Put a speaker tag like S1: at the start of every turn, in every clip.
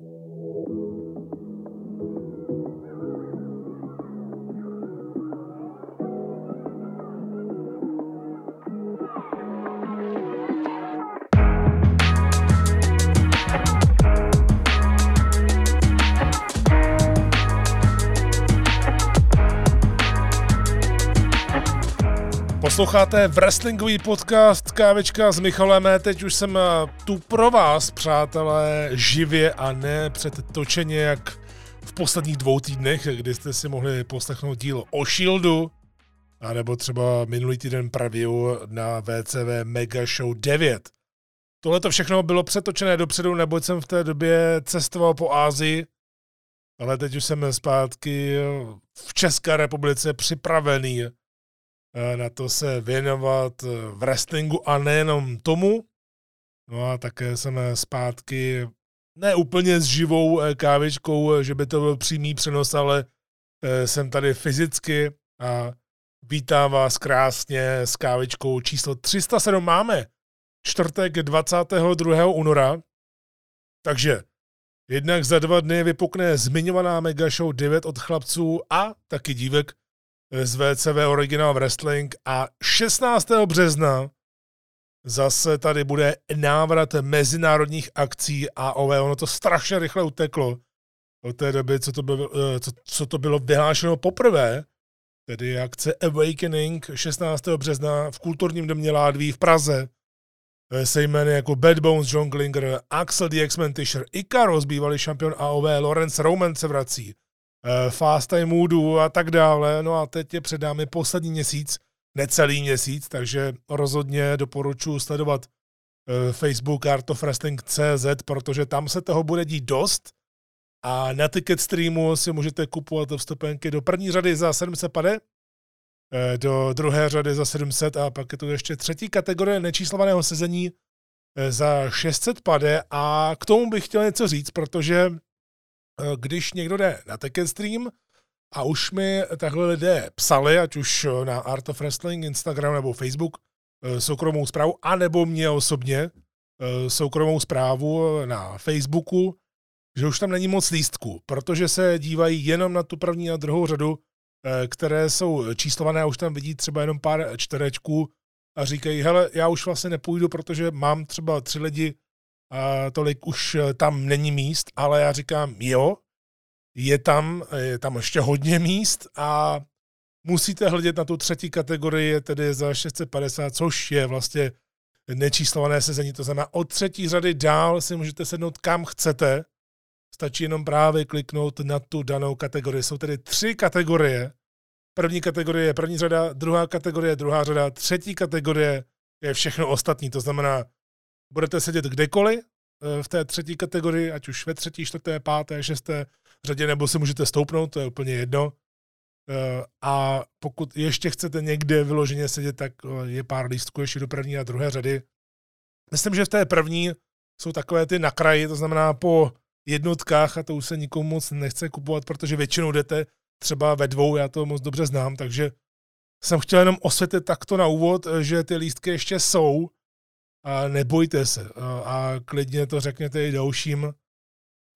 S1: Thank you. Posloucháte wrestlingový podcast Kávečka s Michalem. Teď už jsem eh, tu pro vás, přátelé, živě a ne před točeně, jak v posledních dvou týdnech, kdy jste si mohli poslechnout díl o Shieldu, a nebo třeba minulý týden preview na VCV Mega Show 9. Tohle to všechno bylo přetočené dopředu, neboť jsem v té době cestoval po Ázii, ale teď už jsem zpátky v České republice připravený na to se věnovat eh, v wrestlingu a nejenom tomu. No a také jsem zpátky ne úplně s živou eh, kávičkou, že by to byl přímý přenos, ale jsem tady fyzicky a vítám vás krásně s kávičkou číslo 307 máme. Čtvrtek 22. února. Takže jednak za dva dny vypukne zmiňovaná Mega Show 9 od chlapců a taky dívek z VCV Original Wrestling a 16. března zase tady bude návrat mezinárodních akcí AOV. Ono to strašně rychle uteklo od té doby, co to bylo, eh, co, co to bylo vyhlášeno poprvé, tedy akce Awakening 16. března v kulturním domě Ládví v Praze eh, se jmény jako Bad Bones, John Klinger, Axel the X-Men Tischer, Icaros, bývalý šampion AOV, Lawrence Roman se vrací, fast time moodu a tak dále. No a teď je před námi poslední měsíc, necelý měsíc, takže rozhodně doporučuji sledovat eh, Facebook Art of CZ, protože tam se toho bude dít dost a na ticket streamu si můžete kupovat vstupenky do první řady za 700 pade, eh, do druhé řady za 700 a pak je tu ještě třetí kategorie nečíslovaného sezení za 600 pade a k tomu bych chtěl něco říct, protože Eh, když někdo jde na Tekken Stream a už mi takhle lidé psali, ať už eh, na Art of Wrestling, Instagram nebo Facebook, eh, soukromou zprávu, anebo mě osobně soukromou zprávu na Facebooku, že už tam není moc lístků, protože se dívají jenom na tu první a druhou řadu, které jsou číslované a už tam vidí třeba jenom pár čtverečků a říkají, hele, já už vlastně nepůjdu, protože mám třeba tři lidi a tolik už eh, tam není míst, ale já říkám, jo, je tam, je tam ještě hodně míst a musíte hledět na tu třetí kategorii, tedy za 650, což je vlastně nečíslované sezení. To znamená, od třetí řady dál si můžete sednout kam chcete, stačí jenom právě kliknout na tu danou kategorii. Jsou tedy tři kategorie. První kategorie je první řada, druhá kategorie je druhá řada, třetí kategorie je všechno ostatní. To znamená, budete sedět kdekoliv eh, v té třetí kategorii, ať už ve třetí, čtvrté, páté, šesté řadě, nebo si můžete stoupnout, to je úplně jedno. Eh, a pokud ještě chcete někde vyloženě sedět, tak eh, je pár lístků ještě do první a druhé řady. Myslím, že v té první jsou takové ty na kraji, to znamená po jednotkách a to už se nikomu moc nechce kupovat, protože většinou jdete třeba ve dvou, já to moc dobře znám, takže jsem chtěl jenom osvětlit takto na úvod, že ty lístky ještě jsou a nebojte se a klidně to řekněte i dalším,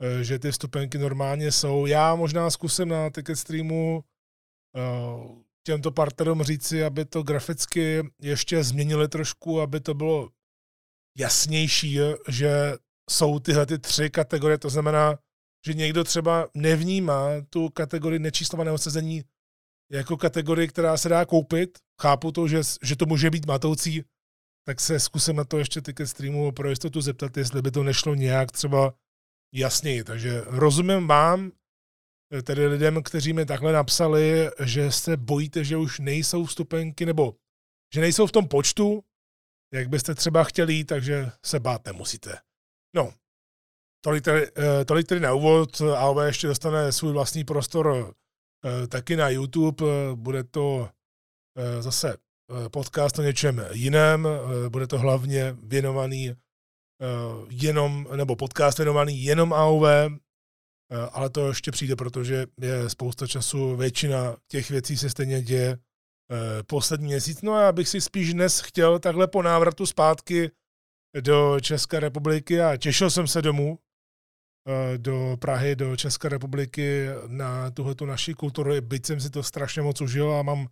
S1: e, že ty vstupenky normálně jsou. Já možná zkusím na ticket streamu e, těmto partnerům říci, aby to graficky ještě změnili trošku, aby to bylo jasnější, že jsou tyhle ty tři kategorie, to znamená, že někdo třeba nevnímá tu kategorii nečíslovaného sezení jako kategorii, která se dá koupit. Chápu to, že, že to může být matoucí, tak se zkusím na to ještě ke streamu pro jistotu zeptat, jestli by to nešlo nějak třeba jasněji. Takže rozumím vám, tedy lidem, kteří mi takhle napsali, že se bojíte, že už nejsou vstupenky, nebo že nejsou v tom počtu, jak byste třeba chtěli, takže se bát nemusíte. No, tolik tedy, eh, tolik tedy na úvod. AOV ještě dostane svůj vlastní prostor eh, taky na YouTube. Bude to eh, zase Eh, podcast o něčem jiném, eh, bude to hlavně věnovaný eh, jenom, nebo podcast věnovaný jenom AOV, ale to ještě přijde, protože je spousta času, většina těch věcí se stejně děje poslední měsíc. No a já bych si spíš dnes chtěl takhle po návratu zpátky do České republiky a těšil jsem se domů, do Prahy, do České republiky na tuhletu naší kulturu, byť jsem si to strašně moc užil a mám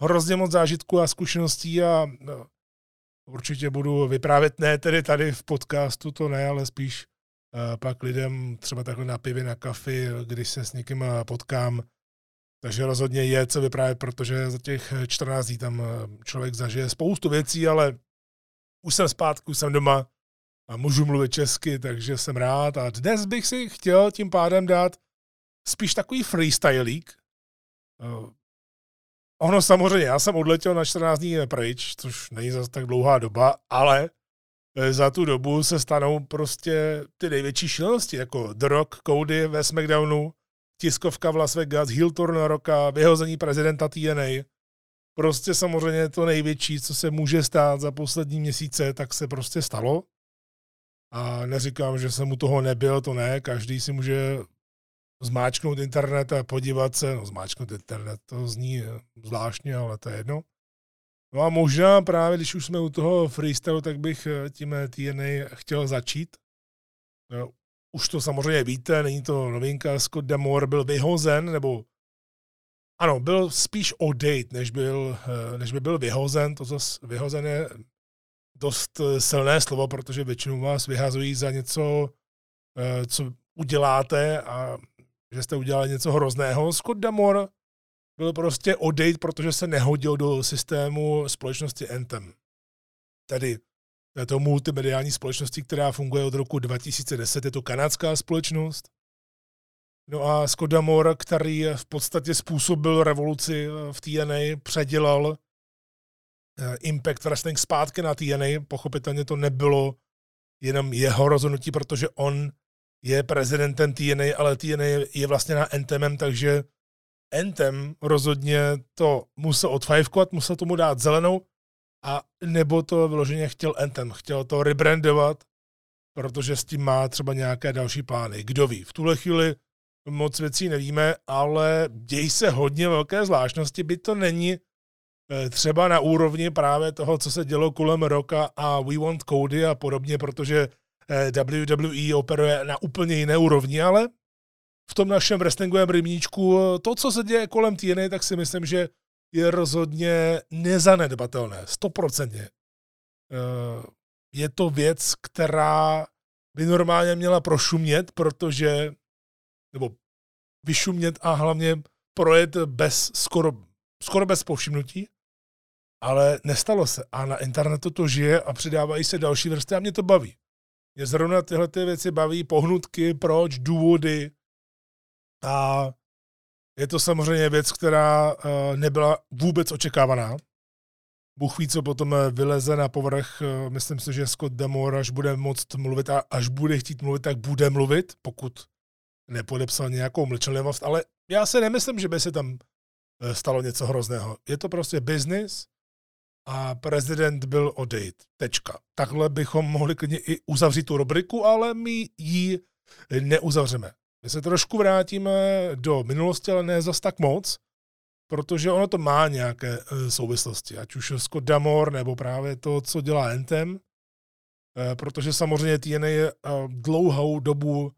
S1: hrozně moc zážitků a zkušeností a no, určitě budu vyprávět, ne tedy tady v podcastu, to ne, ale spíš uh, pak lidem třeba takhle na pivě, na kafy, když se s někým potkám, takže rozhodně je co vyprávět, protože za těch 14 dní tam člověk zažije spoustu věcí, ale už jsem zpátky, už jsem doma a můžu mluvit česky, takže jsem rád. A dnes bych si chtěl tím pádem dát spíš takový freestylík. Ono samozřejmě, já jsem odletěl na 14 dní pryč, což není zase tak dlouhá doba, ale eh, za tu dobu se stanou prostě ty největší šílenosti, jako The Rock, Cody ve SmackDownu, tiskovka v Las Vegas, heel turn roka, vyhození prezidenta TNA. Prostě samozřejmě to největší, co se může stát za poslední měsíce, tak se prostě stalo. A neříkám, že jsem u toho nebyl, to ne, každý si může zmáčknout internet a podívat se, no zmáčknout internet, to zní zvláštně, ale to je jedno. No a možná právě, když už jsme u toho freestylu, tak bych tím TNA chtěl začít. No, už to samozřejmě víte, není to novinka, Scott Demore byl vyhozen, nebo ano, byl spíš odejt, než, byl, eh, než by byl vyhozen. To zase vyhozen je dost eh, silné slovo, protože většinou vás vyhazují za něco, eh, co uděláte a že jste udělali něco hrozného. Scott Damore byl prostě odejít, protože se nehodil do systému společnosti Anthem. Tedy to multimediální společnosti, která funguje od roku 2010, je to kanadská společnost. No a Scott Damore, který v podstatě způsobil revoluci v TNA, předělal Eh, Impact Wrestling zpátky na TNA. Pochopitelně to nebylo jenom jeho rozhodnutí, protože on je prezidentem TNA, ale TNA je vlastně na Anthemem, takže Anthem rozhodně to musel odfajfkovat, musel tomu dát zelenou a nebo to vyloženě chtěl Anthem, chtěl to rebrandovat, protože s tím má třeba nějaké další plány. Kdo ví, v tuhle chvíli moc věcí nevíme, ale dějí se hodně velké zvláštnosti, by to není Eh, třeba na úrovni právě toho, co se dělo kolem roka a We Want Cody a podobně, protože WWE operuje na úplně jiné úrovni, ale v tom našem wrestlingovém rybníčku to, co se děje kolem TNA, tak si myslím, že je rozhodně nezanedbatelné, stoprocentně. Eh, je to věc, která by normálně měla prošumět, protože, nebo vyšumět a hlavně projet bez, skoro, skoro bez povšimnutí, ale nestalo se. A na internetu to žije a přidávají se další vrstvy a mě to baví. Mě zrovna tyhle ty věci baví, pohnutky, proč, důvody. A je to samozřejmě věc, která uh, nebyla vůbec očekávaná. Bůh ví, co potom eh, vyleze na povrch. Uh, myslím si, že Scott Demore, až bude moct mluvit a až bude chtít mluvit, tak bude mluvit, pokud nepodepsal nějakou mlčenlivost. Ale já si nemyslím, že by se tam stalo něco hrozného. Je to prostě business a prezident byl odejít. Tečka. Takhle bychom mohli klidně i uzavřít tu rubriku, ale my ji neuzavřeme. My se trošku vrátíme do minulosti, ale ne zas tak moc, protože ono to má nějaké e, souvislosti, ať už Scott Damore, nebo právě to, co dělá Anthem, e, protože samozřejmě TNA e, dlouhou dobu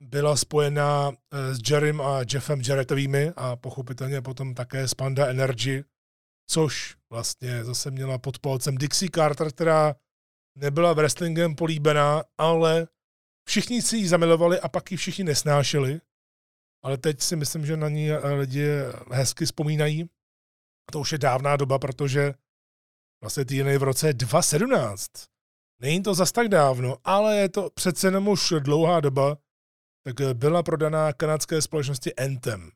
S1: byla spojená s Jerrym a Jeffem Jarrettovými a pochopitelně potom také s Panda Energy, což vlastně zase měla pod palcem Dixie Carter, která nebyla wrestlingem políbená, ale všichni si ji zamilovali a pak ji všichni nesnášeli. Ale teď si myslím, že na ní lidi hezky vzpomínají. To už je dávná doba, protože vlastně TNA v roce 2017. Není to zas tak dávno, ale je to přece jenom už dlouhá doba, tak byla prodaná kanadské společnosti Anthem.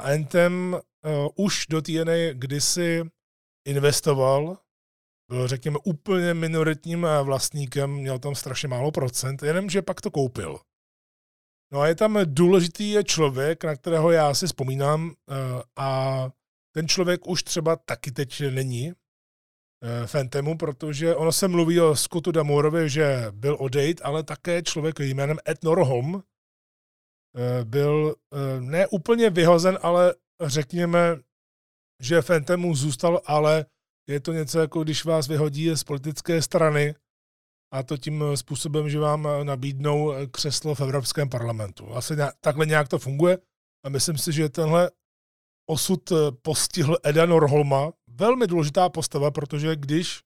S1: A Anthem uh, už do TNA kdysi investoval, byl řekněme úplně minoritním vlastníkem, měl tam strašně málo procent, jenom že pak to koupil. No a je tam důležitý člověk, na kterého já si vzpomínám uh, a ten člověk už třeba taky teď není uh, Fentemu, protože ono se mluví o Scottu Damorovi, že byl odejít, ale také člověk jménem Ed Norholm, Eh, byl eh, ne úplně vyhozen, ale řekněme, že Fentemu zůstal, ale je to něco jako když vás vyhodí z politické strany a to tím způsobem, že vám nabídnou křeslo v Evropském parlamentu. Asi takhle nějak to funguje a myslím si, že tenhle osud postihl Eda Norholma, velmi důležitá postava, protože když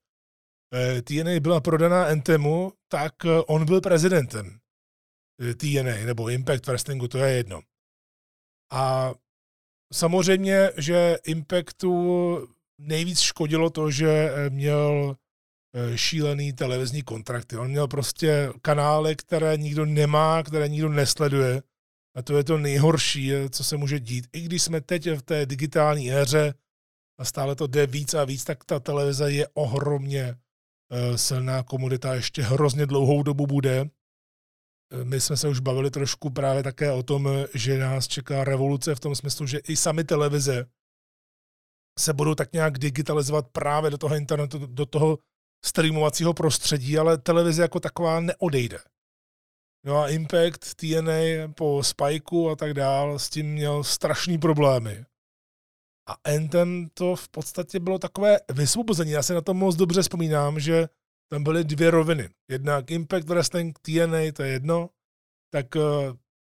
S1: eh, TNA byla prodaná Entemu, tak eh, on byl prezidentem eh, TNA, nebo Impact Wrestlingu, to je jedno. A samozřejmě, že Impactu nejvíc škodilo to, že měl šílený televizní kontrakty. On měl prostě kanály, které nikdo nemá, které nikdo nesleduje. A to je to nejhorší, co se může dít. I když jsme teď v té digitální éře, a stále to jde víc a víc, tak ta televize je ohromně silná komodita, ještě hrozně dlouhou dobu bude. My jsme se už bavili trošku právě také o tom, že nás čeká revoluce v tom smyslu, že i sami televize se budou tak nějak digitalizovat právě do toho internetu, do toho streamovacího prostředí, ale televize jako taková neodejde. No a Impact, TNA po Spikeu a tak dál s tím měl strašný problémy. A Anthem to v podstatě bylo takové vysvobození. Já se na to moc dobře vzpomínám, že tam byly dvě roviny. Jednak Impact Wrestling, TNA, to je jedno, tak eh,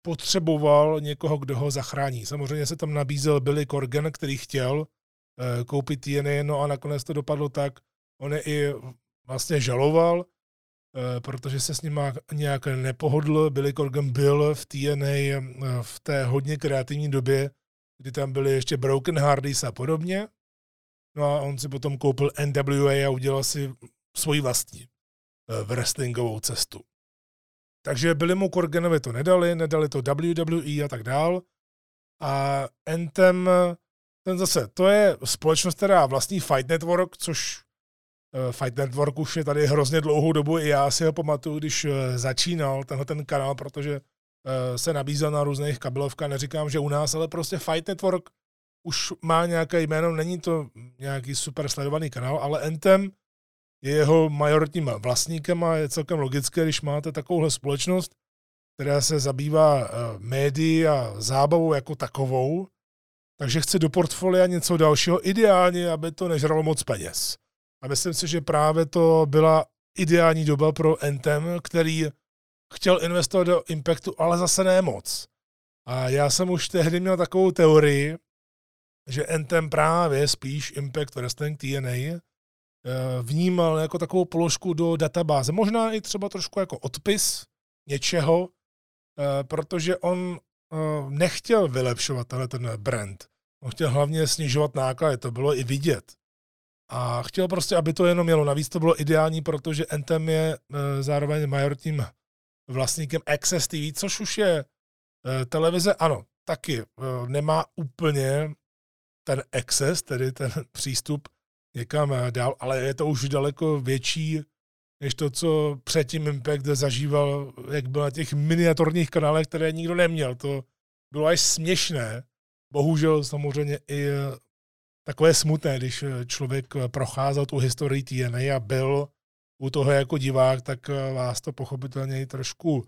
S1: potřeboval někoho, kdo ho zachrání. Samozřejmě se tam nabízel Billy Corgan, který chtěl eh, koupit TNA, no a nakonec to dopadlo tak, on je i vlastně žaloval, eh, protože se s ním nějak nepohodl. Billy Corgan byl v TNA v té hodně kreativní době, kdy tam byly ještě Broken Hardys a podobně. No a on si potom koupil NWA a udělal si svoji vlastní eh, wrestlingovou cestu. Takže byli mu Corganovi to nedali, nedali to WWE a tak dál. A Anthem, ten zase, to je společnost, která vlastní Fight Network, což eh, Fight Network už je tady hrozně dlouhou dobu, i já si ho pamatuju, když eh, začínal tenhle ten kanál, protože se nabízel na různých kabelovkách, neříkám, že u nás, ale prostě Fight Network už má nějaké jméno, není to nějaký super sledovaný kanál, ale Entem je jeho majoritním vlastníkem a je celkem logické, když máte takovouhle společnost, která se zabývá eh, médií a zábavou jako takovou, takže chce do portfolia něco dalšího, ideálně, aby to nežralo moc peněz. A myslím si, že právě to byla ideální doba pro Entem, který chtěl investovat do Impactu, ale zase ne moc. A já jsem už tehdy měl takovou teorii, že Anthem právě spíš Impact Wrestling TNA vnímal jako takovou položku do databáze. Možná i třeba trošku jako odpis něčeho, eh, protože on eh, nechtěl vylepšovat tenhle ten brand. On chtěl hlavně snižovat náklady, to bylo i vidět. A chtěl prostě, aby to jenom mělo. Navíc to bylo ideální, protože Anthem je zároveň majoritním vlastníkem Access TV, což už je eh, televize, ano, taky eh, nemá úplně ten access, tedy ten přístup někam eh, dál, ale je to už daleko větší, než to, co předtím Impact zažíval, jak byl na těch miniaturních kanálech, které nikdo neměl. To bylo až směšné. Bohužel samozřejmě i takové smutné, když člověk procházel tu historii TNA a byl u toho jako divák, tak eh, vás to pochopitelně i trošku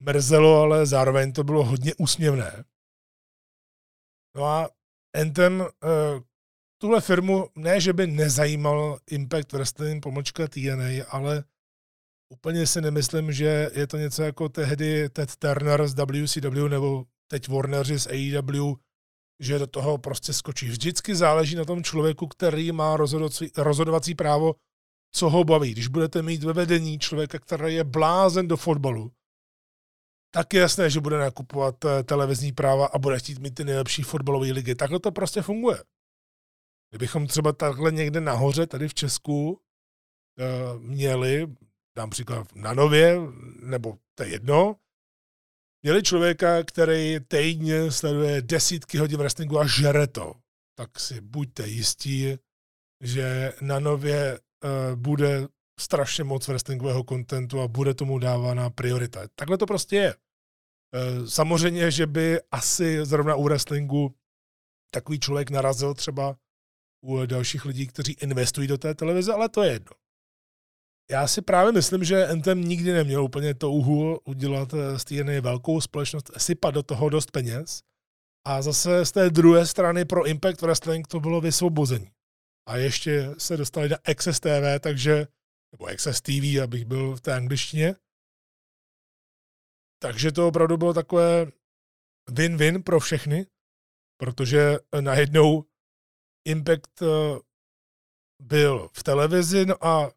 S1: mrzelo, ale zároveň to bylo hodně úsměvné. No a Anthem tuhle firmu ne, že by nezajímal Impact Wrestling pomlčka TNA, ale úplně si nemyslím, že je to něco jako tehdy Ted Turner z WCW nebo teď Warner z AEW, že do toho prostě skočí. Vždycky záleží na tom člověku, který má rozhodovací, rozhodovací právo co ho baví. Když budete mít ve vedení člověka, který je blázen do fotbalu, tak je jasné, že bude nakupovat eh, televizní práva a bude chtít mít ty nejlepší fotbalové ligy. Takhle to prostě funguje. Kdybychom třeba takhle někde nahoře, tady v Česku, eh, měli, dám příklad na Nově, nebo to je jedno, měli člověka, který týdně sleduje desítky hodin wrestlingu a žere to, tak si buďte jistí, že na Nově uh, bude strašně moc wrestlingového kontentu a bude tomu dávána priorita. Takhle to prostě je. Uh, samozřejmě, že by asi zrovna u wrestlingu takový člověk narazil třeba u dalších lidí, kteří investují do té televize, ale to je jedno. Já si právě myslím, že Anthem nikdy neměl úplně touhu udělat z TNA velkou společnost, sypat do toho dost peněz. A zase z té druhé strany pro Impact Wrestling to bylo vysvobození a ještě se dostali na Access TV, takže nebo Access TV, abych byl v té angličtině. Takže to opravdu bylo takové win-win pro všechny, protože najednou Impact eh, byl v televizi no a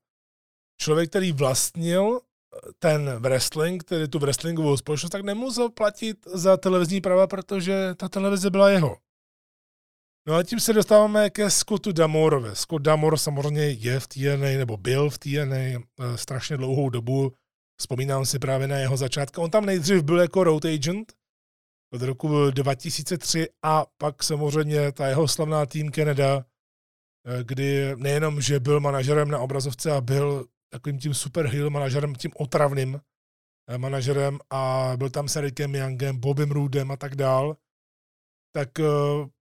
S1: člověk, který vlastnil eh, ten wrestling, tedy tu wrestlingovou společnost, tak nemusel platit za televizní práva, protože ta televize byla jeho. No a tím se dostáváme ke Scottu Damorovi. Scott Damor samozřejmě je v TNA, nebo byl v TNA eh, strašně dlouhou dobu. Vzpomínám si právě na jeho začátku. On tam nejdřív byl jako road agent od roku 2003 a pak samozřejmě ta jeho slavná tým Canada, eh, kdy nejenom, že byl manažerem na obrazovce a byl takovým tím superhero manažerem, tím otravným eh, manažerem a byl tam s Ericem Youngem, Bobem Rudem a tak dál, tak eh,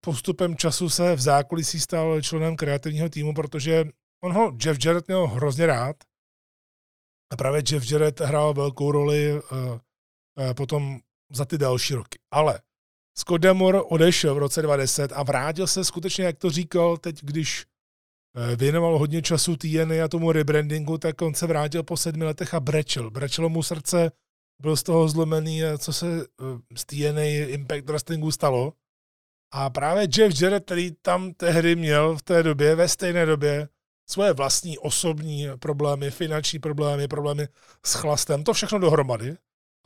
S1: postupem času se v zákulisí stal členem kreativního týmu, protože on ho Jeff Jarrett měl hrozně rád. A právě Jeff Jarrett hrál velkou roli potom za ty další roky. Ale Scott Demore odešel v roce 2010 a vrátil se skutečně, jak to říkal teď, když věnoval hodně času TNA a tomu rebrandingu, tak on se vrátil po sedmi letech a brečel. Brečelo mu srdce, byl z toho zlomený, co se z TNA Impact Wrestlingu stalo. A právě Jeff Jarrett, který tam tehdy měl v té době, ve stejné době, svoje vlastní osobní problémy, finanční problémy, problémy s chlastem, to všechno dohromady.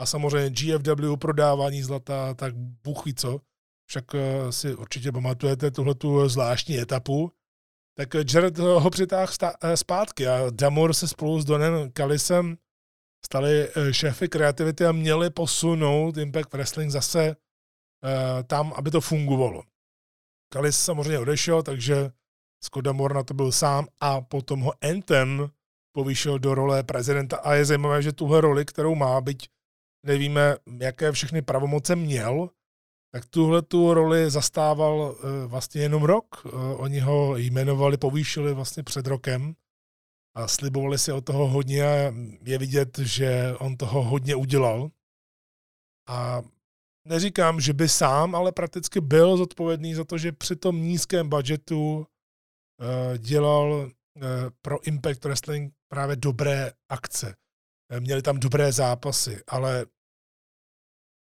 S1: A samozřejmě GFW, prodávání zlata, tak bůh co. Však eh, si určitě pamatujete tuhle tu zvláštní etapu. Tak Jared ho přitáhl eh, zpátky a Damor se spolu s Donem Kalisem stali eh, šéfy kreativity a měli posunout Impact Wrestling zase tam, aby to fungovalo. Kalis samozřejmě odešel, takže Scott Damore na to byl sám a potom ho Anthem povýšil do role prezidenta a je zajímavé, že tuhle roli, kterou má, byť nevíme, jaké všechny pravomoce měl, tak tuhle tu roli zastával uh, vlastně jenom rok. Uh, oni ho jmenovali, povýšili vlastně před rokem a slibovali si od toho hodně a je vidět, že on toho hodně udělal. A neříkám, že by sám, ale prakticky byl zodpovědný za to, že při tom nízkém budgetu uh, dělal pro Impact Wrestling právě dobré akce. Uh, měli tam dobré zápasy, ale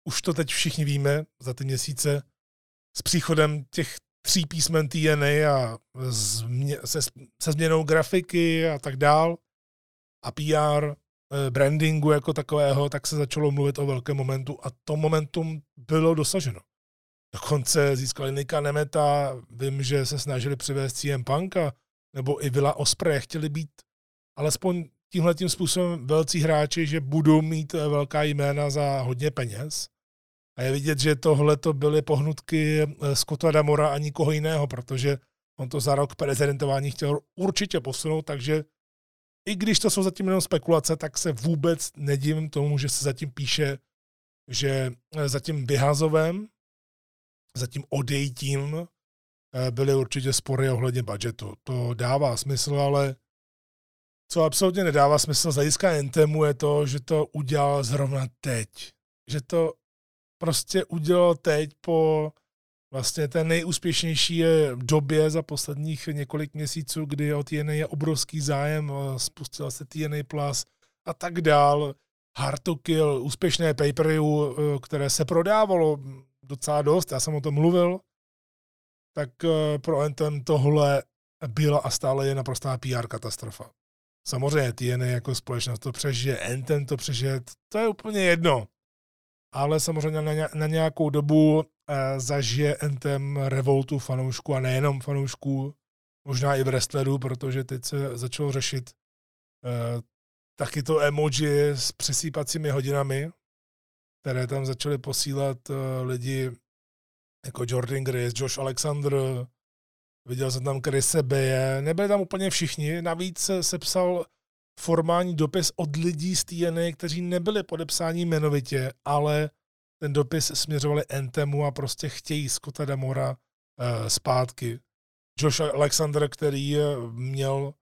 S1: už to teď všichni víme za ty měsíce s příchodem těch tří písmen TNA a se, se změnou grafiky a tak dál a PR, Eh, brandingu jako takového, tak se začalo mluvit o velkém momentu a to momentum bylo dosaženo. Dokonce získali Nika Nemeta, vím, že se snažili přivést CM Punka, nebo i Villa Osprey, chtěli být alespoň tímhle tím způsobem velcí hráči, že budou mít eh, velká jména za hodně peněz. A je vidět, že tohle to byly pohnutky eh, Scotta Damora a nikoho jiného, protože on to za rok prezidentování chtěl určitě posunout, takže i když to jsou zatím jenom spekulace, tak se vůbec nedivím tomu, že se zatím píše, že eh, zatím vyhazovem, zatím odejtím eh, byly určitě spory ohledně budgetu. To dává smysl, ale co absolutně nedává smysl z hlediska Entemu je to, že to udělal zrovna teď. Že to prostě udělal teď po vlastně té nejúspěšnější době za posledních několik měsíců, kdy o TNA je obrovský zájem, spustila se TNA Plus a tak dál. Hard to Kill, úspěšné pay které se prodávalo docela dost, já jsem o tom mluvil, tak pro Anthem tohle byla a stále je naprostá PR katastrofa. Samozřejmě TNA jako společnost to přežije, Anthem to přežije, to je úplně jedno. Ale samozřejmě na nějakou dobu zažije Anthem revoltu fanoušků a nejenom fanoušků, možná i v wrestlerů, protože teď se začalo řešit uh, taky to emoji s přesýpacími hodinami, které tam začaly posílat uh, lidi jako Jordan Grace, Josh Alexander, viděl jsem tam Chrise Beje, nebyli tam úplně všichni, navíc se sepsal formální dopis od lidí z TNA, kteří nebyli podepsáni jmenovitě, ale ten dopis směřovali Entemu a prostě chtějí Scotta Damora uh, zpátky. Josh Alexander, který měl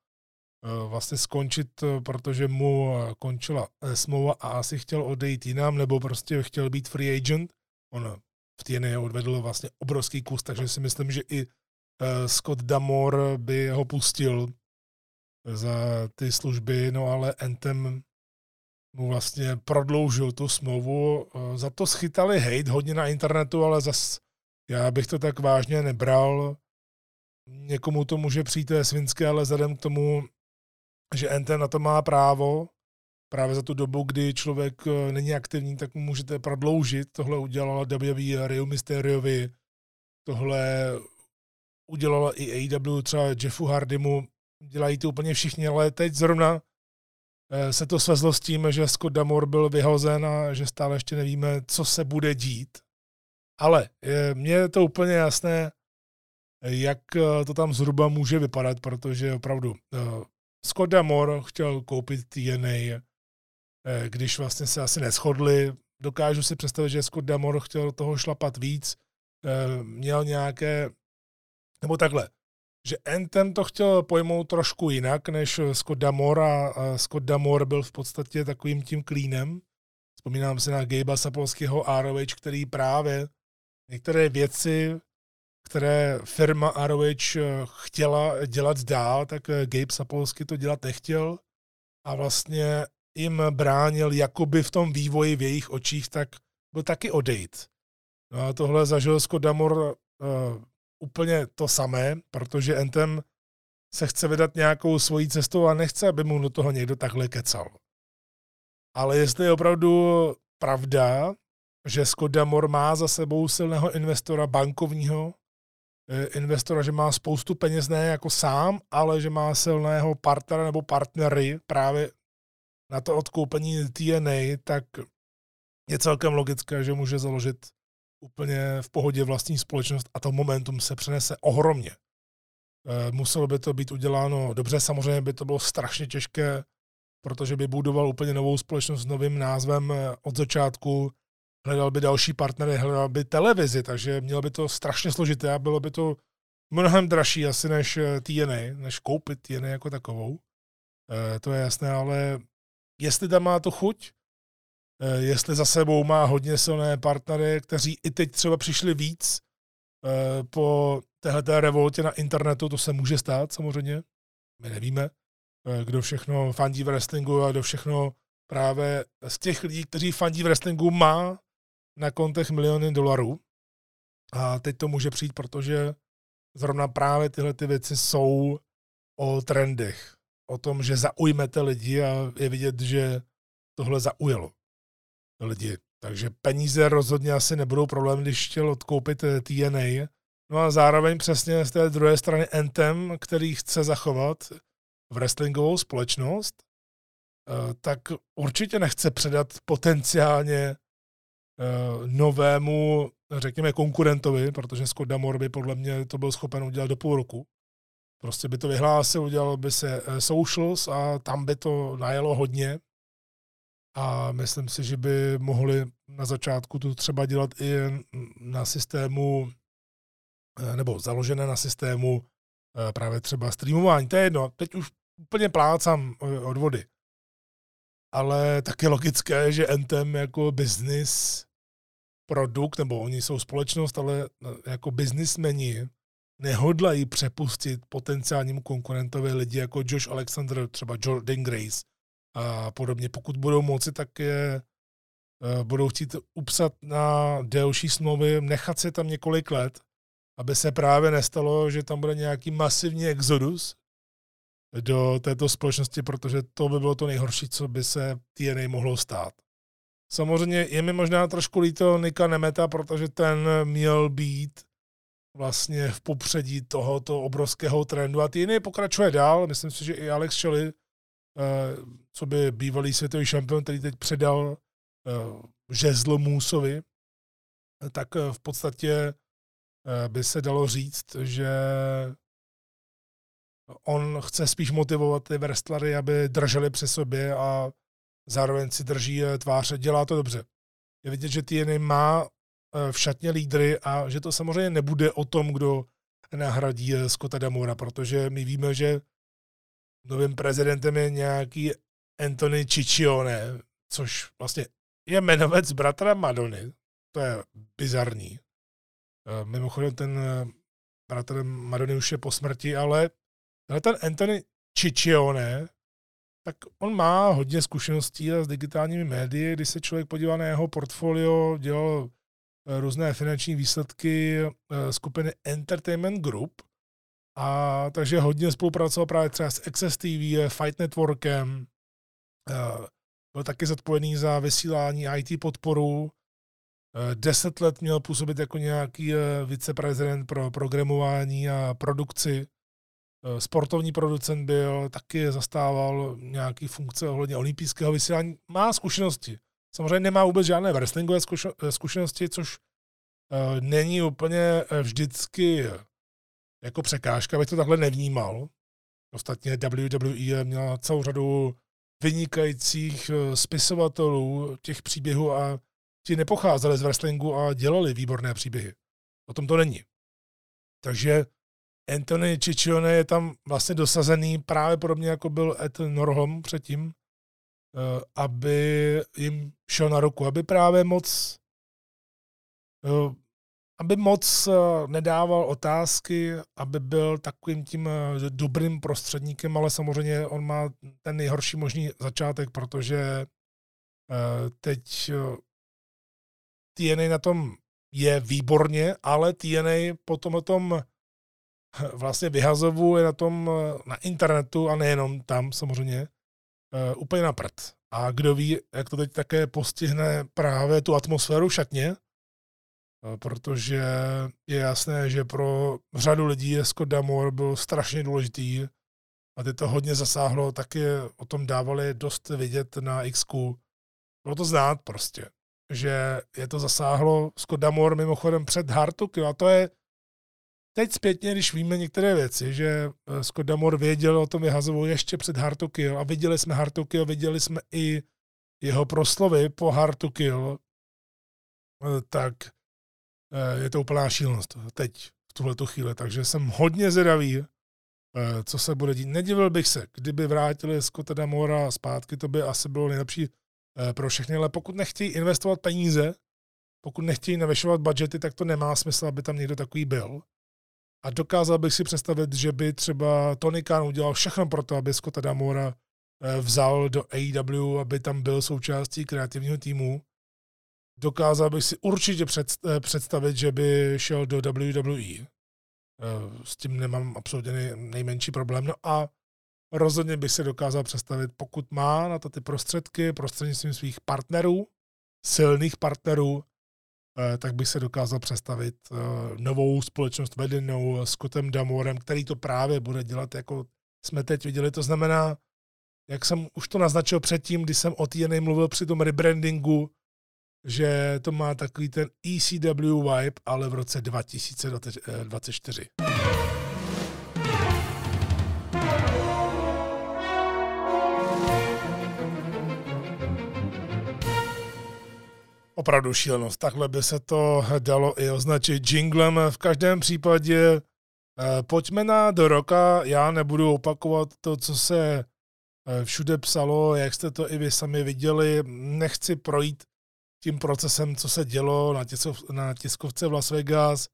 S1: uh, vlastně skončit, protože mu končila smlouva a asi chtěl odejít jinam, nebo prostě chtěl být free agent. On v TNA odvedl vlastně obrovský kus, takže si myslím, že i Scott Damor by ho pustil za ty služby, no ale Anthem mu vlastně prodloužil tu smlouvu. Za to schytali hate hodně na internetu, ale zas já bych to tak vážně nebral. Někomu to může přijít svinské, ale vzhledem k tomu, že Anthem na to má právo, právě za tu dobu, kdy člověk eh, není aktivní, tak mu můžete prodloužit. Tohle udělala WWE Rio Mysteriovi, tohle udělala i AEW, třeba Jeffu Hardymu, dělají to úplně všichni, ale teď zrovna eh, se to svezlo s tím, že Scott Damore byl vyhozen a že stále ještě nevíme, co se bude dít. Ale mně je to úplně jasné, jak eh, to tam zhruba může vypadat, protože opravdu Scott Damore chtěl koupit TNA, Eh, když vlastně se asi neschodli. Dokážu si představit, že Scott Damore chtěl toho šlapat víc, eh, měl nějaké, nebo takhle, že Anthem to chtěl pojmout trošku jinak než Scott Damore a Scott Damore byl v podstatě takovým tím klínem. Vzpomínám si na Gabe'a Sapolského ROH, který právě některé věci, které firma ROH eh, chtěla dělat dál, tak Gabe Sapolsky to dělat nechtěl a vlastně jim bránil jakoby v tom vývoji v jejich očích, tak byl taky odejít. No a tohle zažil Scott Damor uh, úplně to samé, protože Entem se chce vydat nějakou svojí cestou a nechce, aby mu do toho někdo takhle kecal. Ale jestli je opravdu pravda, že Scott Damor má za sebou silného investora bankovního, eh, investora, že má spoustu peněz ne jako sám, ale že má silného partnera nebo partnery právě na to odkoupení TNA, tak je celkem logické, že může založit úplně v pohodě vlastní společnost a to momentum se přenese ohromně. Eh, muselo by to být uděláno dobře, samozřejmě by to bylo strašně těžké, protože by budoval úplně novou společnost s novým názvem eh, od začátku, hledal by další partnery, hledal by televizi, takže mělo by to strašně složité a bylo by to mnohem dražší asi než eh, TNA, než koupit TNA jako takovou. To je jasné, ale jestli tam má to chuť, jestli za sebou má hodně silné partnery, kteří i teď třeba přišli víc eh, po téhleté revoltě na internetu, to se může stát samozřejmě, my nevíme, eh, kdo všechno fandí v wrestlingu a kdo všechno právě z těch lidí, kteří fandí v wrestlingu, má na kontech miliony dolarů. A teď to může přijít, protože zrovna právě tyhle ty věci jsou o trendech o tom, že zaujmete lidi a je vidět, že tohle zaujalo lidi. Takže peníze rozhodně asi nebudou problém, když chtěl odkoupit eh, TNA. No a zároveň přesně z té druhé strany Anthem, který chce zachovat wrestlingovou společnost, eh, tak určitě nechce předat potenciálně eh, novému, řekněme, konkurentovi, protože Scott Damore by podle mě to byl schopen udělat do půl roku. Prostě by to vyhlásil, udělal by se socials a tam by to najelo hodně. A myslím si, že by mohli na začátku to třeba dělat i na systému, eh, nebo založené na systému eh, právě třeba streamování. To je jedno, teď už úplně plácám od vody. Ale tak je logické, že Anthem jako business produkt, nebo oni jsou společnost, ale jako biznismeni nehodlají přepustit potenciálnímu konkurentovi lidi jako Josh Alexander, třeba Jordan Grace a podobně. Pokud budou moci, tak je eh, budou chtít upsat na delší smlouvy, nechat se tam několik let, aby se právě nestalo, že tam bude nějaký masivní exodus do této společnosti, protože to by bylo to nejhorší, co by se TNA mohlo stát. Samozřejmě je mi možná trošku líto Nika Nemeta, protože ten měl být vlastně v popředí tohoto obrovského trendu a jiný pokračuje dál. Myslím si, že i Alex Shelley, eh, co by bývalý světový šampion, který teď předal eh, žezlo Můsovi, tak eh, v podstatě by se dalo říct, že on chce spíš motivovat ty wrestlery, aby drželi při sobě a zároveň si drží tváře. Dělá to dobře. Je vidět, že TNA má Eh, v šatně lídry a že to samozřejmě nebude o tom, kdo nahradí eh, Scotta Damora, protože my víme, že novým prezidentem je nějaký Anthony Ciccione, což vlastně je jmenovec bratra Madony. To je bizarní. Eh, mimochodem ten bratr Madony už je po smrti, ale ten Anthony Ciccione, tak on má hodně zkušeností s digitálními médii. Když se člověk podívá na jeho portfolio, dělal eh, různé finanční výsledky eh, skupiny Entertainment Group, a takže hodně spolupracoval právě třeba s Access TV, Fight Networkem, eh, byl taky zodpovědný za vysílání IT podporu, deset let měl působit jako nějaký viceprezident pro programování a produkci Eh, sportovní producent byl, taky zastával nějaký funkce ohledně olympijského vysílání, má zkušenosti. Samozřejmě nemá vůbec žádné wrestlingové eh, zkušenosti, což není úplně vždycky jako překážka, abych to takhle nevnímal. Ostatně WWE měla celou řadu vynikajících spisovatelů těch příběhů a ti nepocházeli z wrestlingu a dělali výborné příběhy. O tom to není. Takže Anthony Ciccione je tam vlastně dosazený právě podobně jako byl Ed Norholm předtím, eh, aby jim šel na ruku, aby právě moc eh, aby moc eh, nedával otázky, aby byl takovým tím dobrým prostředníkem, ale samozřejmě on má ten nejhorší možný začátek, protože teď TNA na tom je výborně, ale TNA potom o tom vlastně vyhazovuje na tom, na internetu a nejenom tam samozřejmě, úplně na prd. A kdo ví, jak to teď také postihne právě tu atmosféru šatně, protože je jasné, že pro řadu lidí je Scott Damore byl strašně důležitý a ty to hodně zasáhlo, taky o tom dávali dost vidět na XQ. Bylo to znát prostě, že je to zasáhlo Scott Damore mimochodem před Hartuky a to je teď zpětně, když víme některé věci, že eh, Scott Damore věděl o tom vyhazovou ještě před Kill a viděli jsme Kill, viděli jsme i jeho proslovy po Kill, eh, tak eh, je to úplná šílenost teď, v tuhle chvíli. Takže jsem hodně zvědavý, co se bude dít. Nedivil bych se, kdyby vrátili Scotta Damora zpátky, to by asi bylo nejlepší pro všechny, ale pokud nechtějí investovat peníze, pokud nechtějí navyšovat budgety, tak to nemá smysl, aby tam někdo takový byl. A dokázal bych si představit, že by třeba Tony Khan udělal všechno pro to, aby Scotta Damora eh, vzal do AEW, aby tam byl součástí kreativního týmu. Dokázal bych si určitě eh, představit, že by šel do WWE. Eh, s tím nemám absolutně nejmenší problém. No a rozhodně bych si dokázal představit, pokud má na to ty prostředky prostřednictvím svých partnerů, silných partnerů, Eh, tak bych se dokázal představit novou společnost vedenou Scottem Damorem, který to právě bude dělat, jako jsme teď viděli. To znamená, jak jsem už to naznačil předtím, když jsem o TNA mluvil při tom rebrandingu, že to má takový ten ECW vibe, ale v roce 2024. opravdu šílenost. Takhle by se to dalo i označit jinglem. V každém případě eh, pojďme na do roka. Já nebudu opakovat to, co se eh, všude psalo, jak jste to i vy sami viděli. Nechci projít tím procesem, co se dělo na, tiskov, na tiskovce v Las Vegas,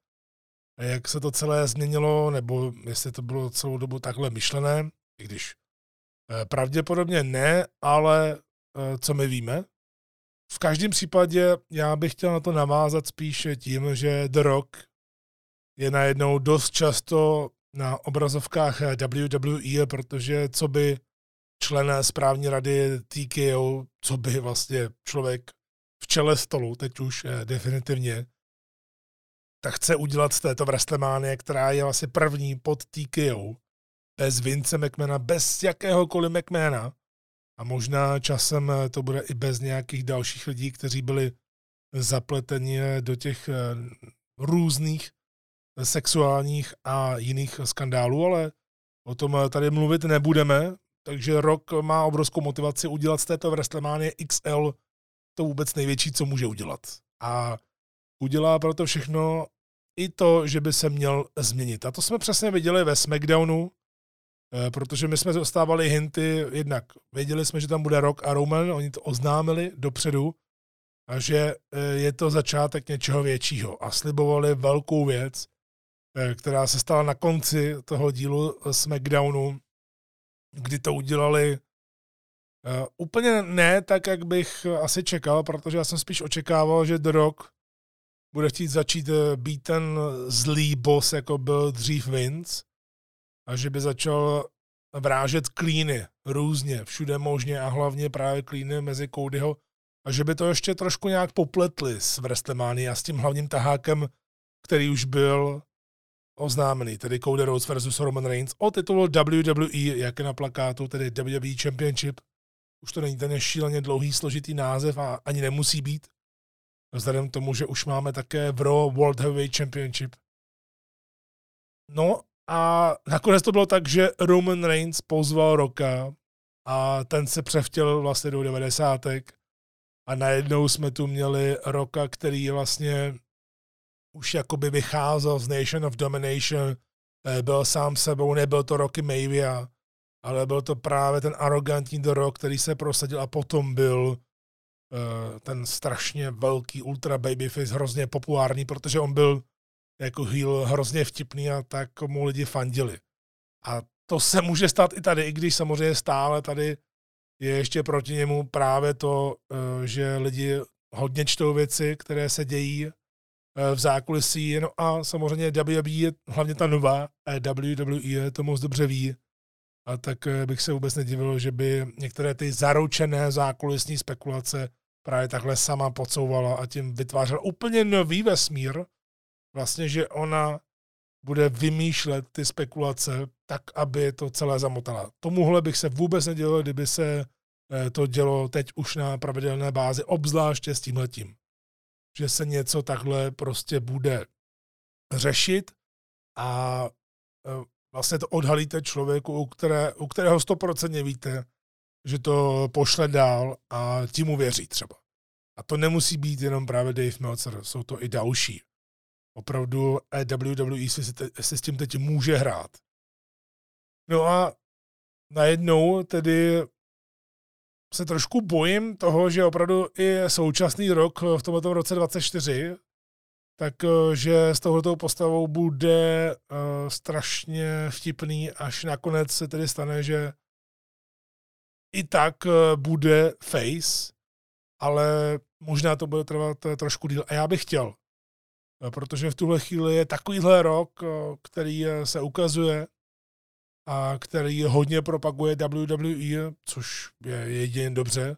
S1: jak se to celé změnilo, nebo jestli to bylo celou dobu takhle myšlené, i když eh, pravděpodobně ne, ale co my víme, v každém případě já bych chtěl na to navázat spíše tím, že The Rock je najednou dost často na obrazovkách WWE, protože co by člen správní rady TKO, co by vlastně člověk v čele stolu, teď už eh, definitivně, tak chce udělat z této Wrestlemania, která je vlastně první pod TKO, bez Vince McMahona, bez jakéhokoliv McMahona, a možná časem eh, to bude i bez nějakých dalších lidí, kteří byli zapleteni eh, do těch různých sexuálních a jiných skandálů, ale o tom tady mluvit nebudeme, takže Rok má obrovskou motivaci udělat z této WrestleMania XL to vůbec největší, co může udělat. A udělá proto všechno i to, že by se měl změnit. A to jsme přesně viděli ve SmackDownu, Eh, protože my jsme dostávali hinty, jednak věděli jsme, že tam bude Rock a Roman, oni to oznámili dopředu, a že eh, je to začátek něčeho většího a slibovali velkou věc, eh, která se stala na konci toho dílu SmackDownu, kdy to udělali uh, úplně ne tak, jak bych asi čekal, protože já jsem spíš očekával, že The Rock bude chtít začít uh, být ten zlý boss, jako byl dřív Vince, a že by začal vrážet klíny různě, všude možně a hlavně právě klíny mezi Codyho a že by to ještě trošku nějak popletli s WrestleMania a s tím hlavním tahákem, který už byl oznámený, tedy Cody Rhodes versus Roman Reigns o titulu WWE, jak je na plakátu, tedy WWE Championship. Už to není ten šíleně dlouhý, složitý název a ani nemusí být. Vzhledem k tomu, že už máme také v Raw World Heavyweight Championship. No a nakonec to bylo tak, že Roman Reigns pozval Roka a ten se převtěl vlastně do 90. A najednou jsme tu měli Roka, který vlastně už jakoby vycházel z Nation of Domination, eh, byl sám sebou, nebyl to Rocky Mavia, ale byl to právě ten arrogantní Rock, který se prosadil a potom byl uh, ten strašně velký ultra babyface, hrozně populární, protože on byl jako heel hrozně vtipný a tak mu lidi fandili. A to se může stát i tady, i když samozřejmě stále tady je ještě proti němu právě to, uh, že lidi hodně čtou věci, které se dějí v zákulisí. No a samozřejmě WWE hlavně ta nová, WWE to moc dobře ví. A tak eh, bych se vůbec nedivil, že by některé ty zaručené zákulisní spekulace právě takhle sama podsouvala a tím vytvářela úplně nový vesmír. Vlastně, že ona bude vymýšlet ty spekulace tak, aby to celé zamotala. Tomuhle bych se vůbec nedělal, kdyby se eh, to dělo teď už na pravidelné bázi, obzvláště s tímhletím že se něco takhle prostě bude řešit a e, vlastně to odhalíte člověku, u, které, u kterého stoprocentně víte, že to pošle dál a ti mu věří třeba. A to nemusí být jenom právě Dave Meltzer, jsou to i další. Opravdu WWE si s tím teď může hrát. No a najednou tedy se trošku bojím toho, že opravdu i současný rok v tomto roce 24, tak eh, s touhletou postavou bude uh, strašně vtipný, až nakonec se tedy stane, že i tak uh, bude face, ale možná to bude trvat trošku díl. A já bych chtěl, protože v tuhle chvíli je takovýhle rok, který se ukazuje, a který hodně propaguje WWE, což je jedině dobře,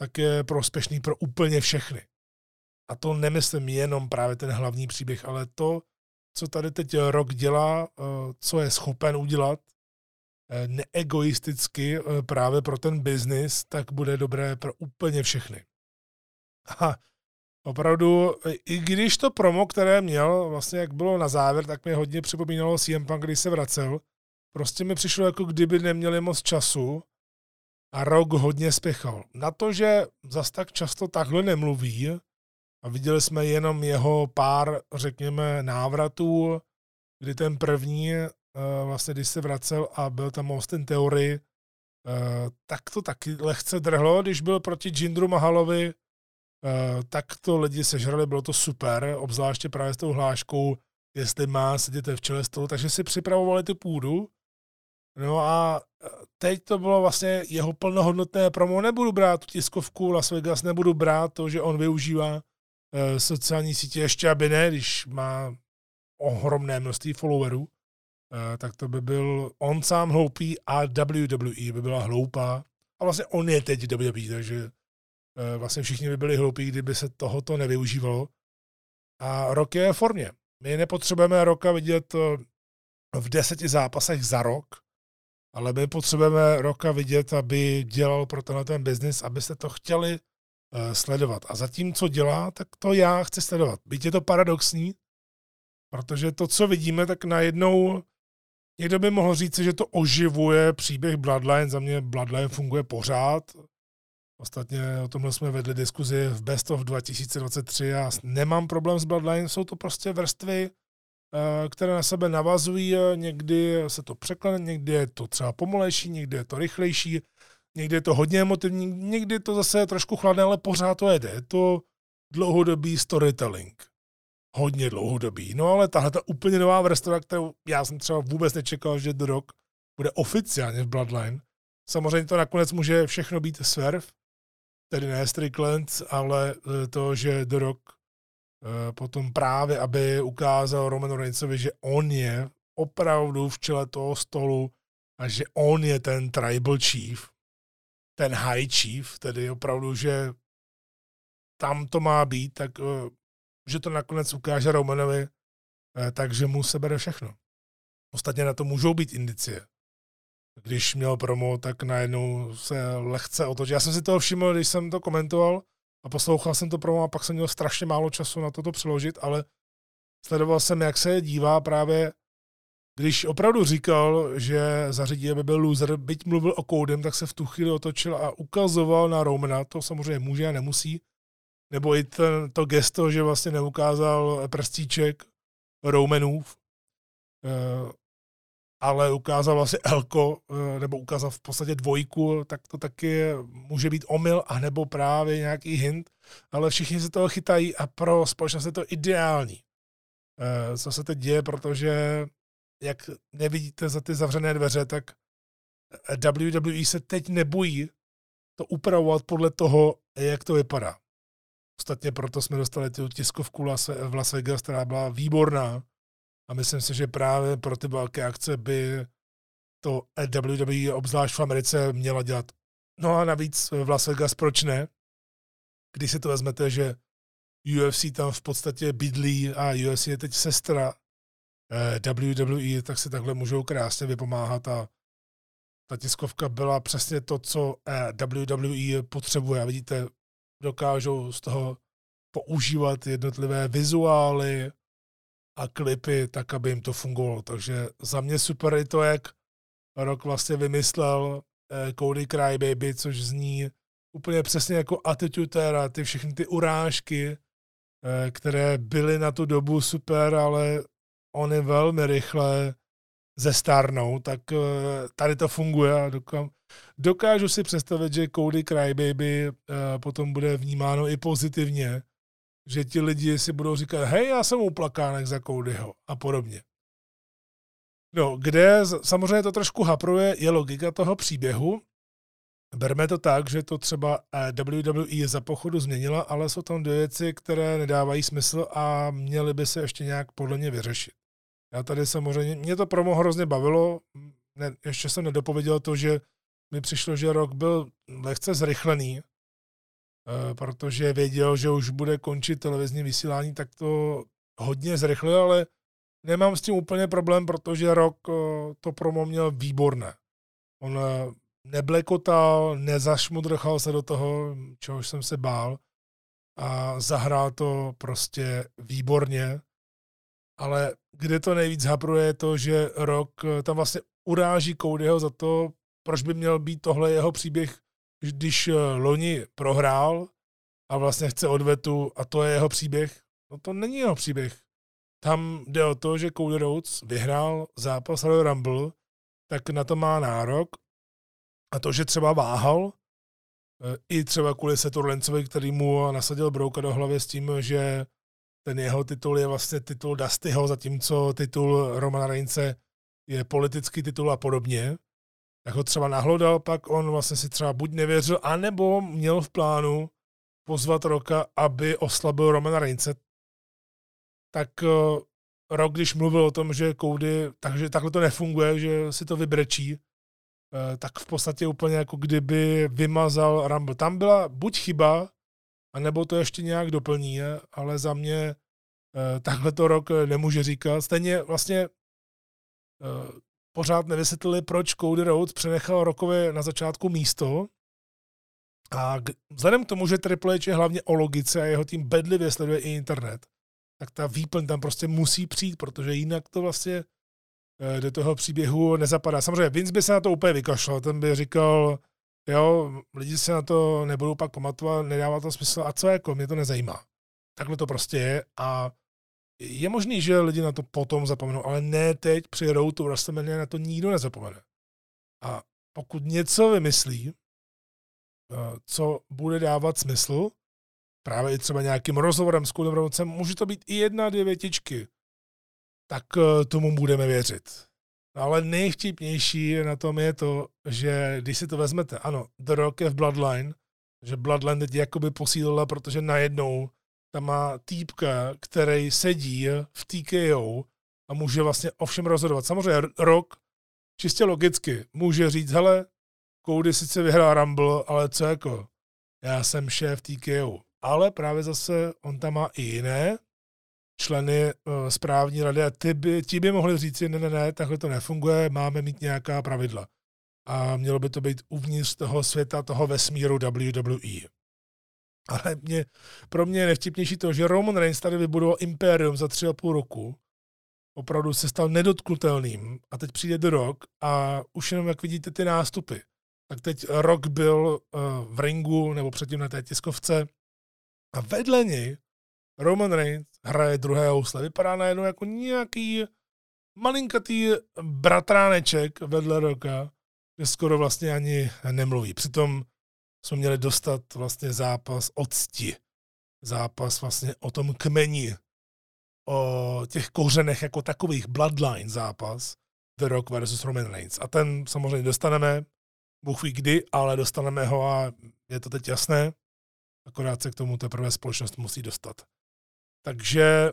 S1: tak je prospěšný pro úplně všechny. A to nemyslím jenom právě ten hlavní příběh, ale to, co tady teď rok dělá, eh, co je schopen udělat eh, neegoisticky eh, právě pro ten biznis, tak bude dobré pro úplně všechny. A opravdu, i když to promo, které měl, vlastně jak bylo na závěr, tak mi hodně připomínalo CM Punk, když se vracel, Prostě mi přišlo, jako kdyby neměli moc času a rok hodně spěchal. Na to, že zas tak často takhle nemluví a viděli jsme jenom jeho pár, řekněme, návratů, kdy ten první, eh, vlastně když se vracel a byl tam Austin Theory, eh, tak to taky lehce drhlo, když byl proti Jindru Mahalovi, eh, tak to lidi sežrali, bylo to super, obzvláště právě s tou hláškou, jestli má sedět v čele stolu, takže si připravovali tu půdu. No a teď to bylo vlastně jeho plnohodnotné promo. Nebudu brát tu tiskovku Las Vegas, nebudu brát to, že on využívá sociální sítě, ještě aby ne, když má ohromné množství followerů, e, tak to by byl on sám hloupý a WWE by byla hloupá. A vlastně on je teď WWE, takže e, vlastně všichni by byli hloupí, kdyby se tohoto nevyužívalo. A rok je v formě. My nepotřebujeme roka vidět v deseti zápasech za rok, ale my potřebujeme roka vidět, aby dělal pro tenhle ten biznis, abyste to chtěli sledovat. A zatím, co dělá, tak to já chci sledovat. Byť je to paradoxní, protože to, co vidíme, tak najednou někdo by mohl říct, že to oživuje příběh Bloodline. Za mě Bloodline funguje pořád. Ostatně o tomhle jsme vedli diskuzi v Best of 2023 Já nemám problém s Bloodline, jsou to prostě vrstvy Eh, které na sebe navazují, někdy se to překlene, někdy je to třeba pomalejší, někdy je to rychlejší, někdy je to hodně emotivní, někdy je to zase trošku chladné, ale pořád to jede. Je to dlouhodobý storytelling. Hodně dlouhodobý. No ale tahle ta úplně nová vrstva, kterou já jsem třeba vůbec nečekal, že The Rock bude oficiálně v Bloodline, Samozřejmě to nakonec může všechno být swerv, tedy ne Strickland, ale eh, to, že The Rock eh, potom právě, aby ukázal Romanu Reignsovi, že on je opravdu v čele toho stolu a že on je ten tribal chief, ten high chief, tedy opravdu, že tam to má být, tak eh, že to nakonec ukáže Romanovi, takže mu sebere všechno. Ostatně na to můžou být indicie když měl promo, tak najednou se lehce otočil. Já jsem si toho všiml, když jsem to komentoval a poslouchal jsem to promo a pak jsem měl strašně málo času na toto přeložit, ale sledoval jsem, jak se dívá právě, když opravdu říkal, že zařídí, aby byl loser, byť mluvil o koudem, tak se v tu chvíli otočil a ukazoval na Romana, to samozřejmě může a nemusí, nebo i ten, to gesto, že vlastně neukázal prstíček Romanův, eh, ale ukázal vlastně Elko, eh, nebo ukázal v podstatě dvojku, tak to taky může být omyl, anebo právě nějaký hint, ale všichni se toho chytají a pro společnost je to ideální. Eh, co se teď děje, protože jak nevidíte za ty zavřené dveře, tak WWE se teď nebojí to upravovat podle toho, jak to vypadá. Ostatně proto jsme dostali tu tiskovku v Las Vegas, která byla výborná, a myslím si, že právě pro ty velké akce by to WWE, obzvlášť v Americe, měla dělat. No a navíc v Las Vegas, proč ne? Když si to vezmete, že UFC tam v podstatě bydlí a UFC je teď sestra eh, WWE, tak si takhle můžou krásně vypomáhat a ta tiskovka byla přesně to, co eh, WWE potřebuje. A vidíte, dokážou z toho používat jednotlivé vizuály, a klipy, tak aby jim to fungovalo. Takže za mě super je to, jak rok vlastně vymyslel eh, Cody Crybaby, což zní úplně přesně jako Attitude ty všechny ty urážky, eh, které byly na tu dobu super, ale oni velmi rychle zestárnou, tak eh, tady to funguje a dokážu si představit, že Cody Crybaby eh, potom bude vnímáno i pozitivně, že ti lidi si budou říkat, hej, já jsem uplakánek za Codyho a podobně. No, kde samozřejmě to trošku hapruje, je logika toho příběhu. Berme to tak, že to třeba eh, WWE za pochodu změnila, ale jsou tam dvě věci, které nedávají smysl a měly by se ještě nějak podle mě vyřešit. Já tady samozřejmě, mě to promo hrozně bavilo, ne, ještě jsem nedopověděl to, že mi přišlo, že rok byl lehce zrychlený, Eh, protože věděl, že už bude končit televizní vysílání, tak to hodně zrychlil, ale nemám s tím úplně problém, protože rok eh, to promo měl výborné. On eh, neblekotal, nezašmudrchal se do toho, čehož jsem se bál a zahrál to prostě výborně. Ale kde to nejvíc hapruje je to, že rok tam vlastně uráží Codyho za to, proč by měl být tohle jeho příběh když eh, loni prohrál a vlastně chce odvetu a to je jeho příběh, no to není jeho příběh. Tam jde o to, že Cody Rhodes vyhrál zápas Royal Rumble, tak na to má nárok. A to, že třeba váhal, eh, i třeba kvůli Setu Lencovi, který mu nasadil brouka do hlavy s tím, že ten jeho titul je vlastně titul Dustyho, zatímco titul Romana Reince je politický titul a podobně tak ho třeba nahlodal, pak on vlastně si třeba buď nevěřil, anebo měl v plánu pozvat Roka, aby oslabil Romana Reince. Tak uh, Rok, když mluvil o tom, že Cody, takže takhle to nefunguje, že si to vybrečí, uh, tak v podstatě úplně jako kdyby vymazal Rumble. Tam byla buď chyba, anebo to ještě nějak doplní, ale za mě uh, takhle to Rok nemůže říkat. Stejně vlastně pořád nevysvětlili, proč Cody Rhodes přenechal Rockovi na začátku místo. A vzhledem k tomu, že Triple H je hlavně o logice a jeho tým bedlivě sleduje i internet, tak ta výplň tam prostě musí přijít, protože jinak to vlastně eh, do toho příběhu nezapadá. Samozřejmě Vince by se na to úplně vykašlal, ten by říkal, jo, lidi se na to nebudou pak pamatovat, nedává to smysl, a co jako, mě to nezajímá. Takhle to prostě je a je možný, že lidi na to potom zapomenou, ale ne teď při Road to WrestleMania na to nikdo nezapomene. A pokud něco vymyslí, eh, co bude dávat smysl, právě i třeba nějakým rozhovorem s Kudem může to být i jedna, dvě větičky, tak eh, tomu budeme věřit. Ale nejvtipnější na tom je to, že když si to vezmete, ano, The Rock je v Bloodline, že Bloodline teď jakoby posílila, protože najednou tam má týpka, který sedí v TKO a může vlastně o všem rozhodovat. Samozřejmě Rock čistě logicky může říct, hele, Cody sice vyhrál Rumble, ale co jako, já jsem šéf TKO. Ale právě zase on tam má i jiné členy uh, správní rady a ty by, ti by mohli říct, ne, ne, ne, takhle to nefunguje, máme mít nějaká pravidla. A mělo by to být uvnitř toho světa, toho vesmíru WWE. Ale mě, pro mě je nevtipnější to, že Roman Reigns tady vybudoval impérium za tři a půl roku, opravdu se stal nedotknutelným a teď přijde do rok a už jenom jak vidíte ty nástupy, tak teď rok byl uh, v ringu nebo předtím na té tiskovce a vedle něj Roman Reigns hraje druhé housle. Vypadá najednou jako nějaký malinkatý bratráneček vedle roka, že skoro vlastně ani nemluví. Přitom jsme měli dostat vlastně zápas o cti. Zápas vlastně o tom kmeni, o těch kořenech jako takových bloodline zápas The Rock versus Roman Reigns. A ten samozřejmě dostaneme, Bůh ví kdy, ale dostaneme ho a je to teď jasné. Akorát se k tomu teprve společnost musí dostat. Takže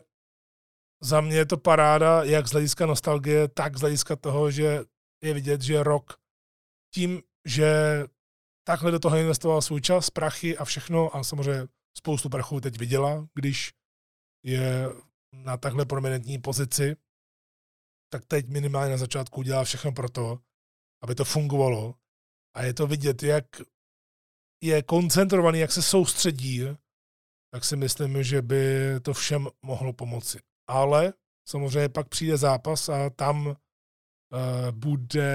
S1: za mě je to paráda, jak z hlediska nostalgie, tak z hlediska toho, že je vidět, že rok tím, že takhle do toho investoval svůj čas, prachy a všechno a samozřejmě spoustu prachů teď viděla, když je na takhle prominentní pozici, tak teď minimálně na začátku udělá všechno pro to, aby to fungovalo. A je to vidět, jak je koncentrovaný, jak se soustředí, tak si myslím, že by to všem mohlo pomoci. Ale samozřejmě pak přijde zápas a tam uh, bude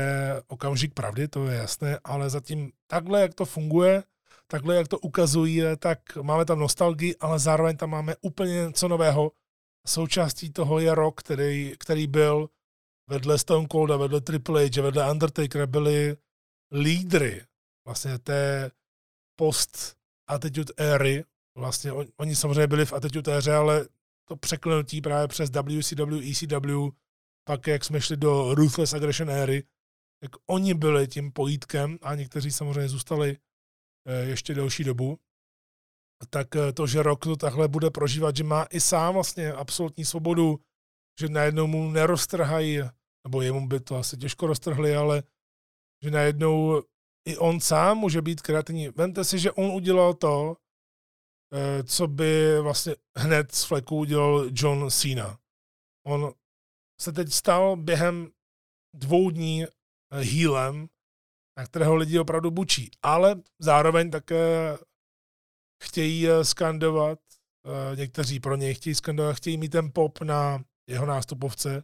S1: okamžik pravdy, to je jasné, ale zatím takhle, jak to funguje, takhle, jak to ukazují, tak máme tam nostalgii, ale zároveň tam máme úplně něco nového. Součástí toho je rok, který, který byl vedle Stone Colda, vedle Triple H, vedle Undertaker byli lídry vlastně té post attitude éry vlastně on, oni samozřejmě byli v atitutéře, ale to překlenutí právě přes WCW, ECW, pak jak jsme šli do Ruthless Aggression éry, tak oni byli tím pojítkem a někteří samozřejmě zůstali eh, ještě delší dobu, tak eh, to, že rok to takhle bude prožívat, že má i sám vlastně absolutní svobodu, že najednou mu neroztrhají, nebo jemu by to asi těžko roztrhli, ale že najednou i on sám může být kreativní. Vemte si, že on udělal to, co by vlastně hned z fleku udělal John Cena. On se teď stal během dvou dní eh, healem, na kterého lidi opravdu bučí. Ale zároveň také chtějí eh, skandovat, někteří pro něj chtějí skandovat, chtějí mít ten pop na jeho nástupovce,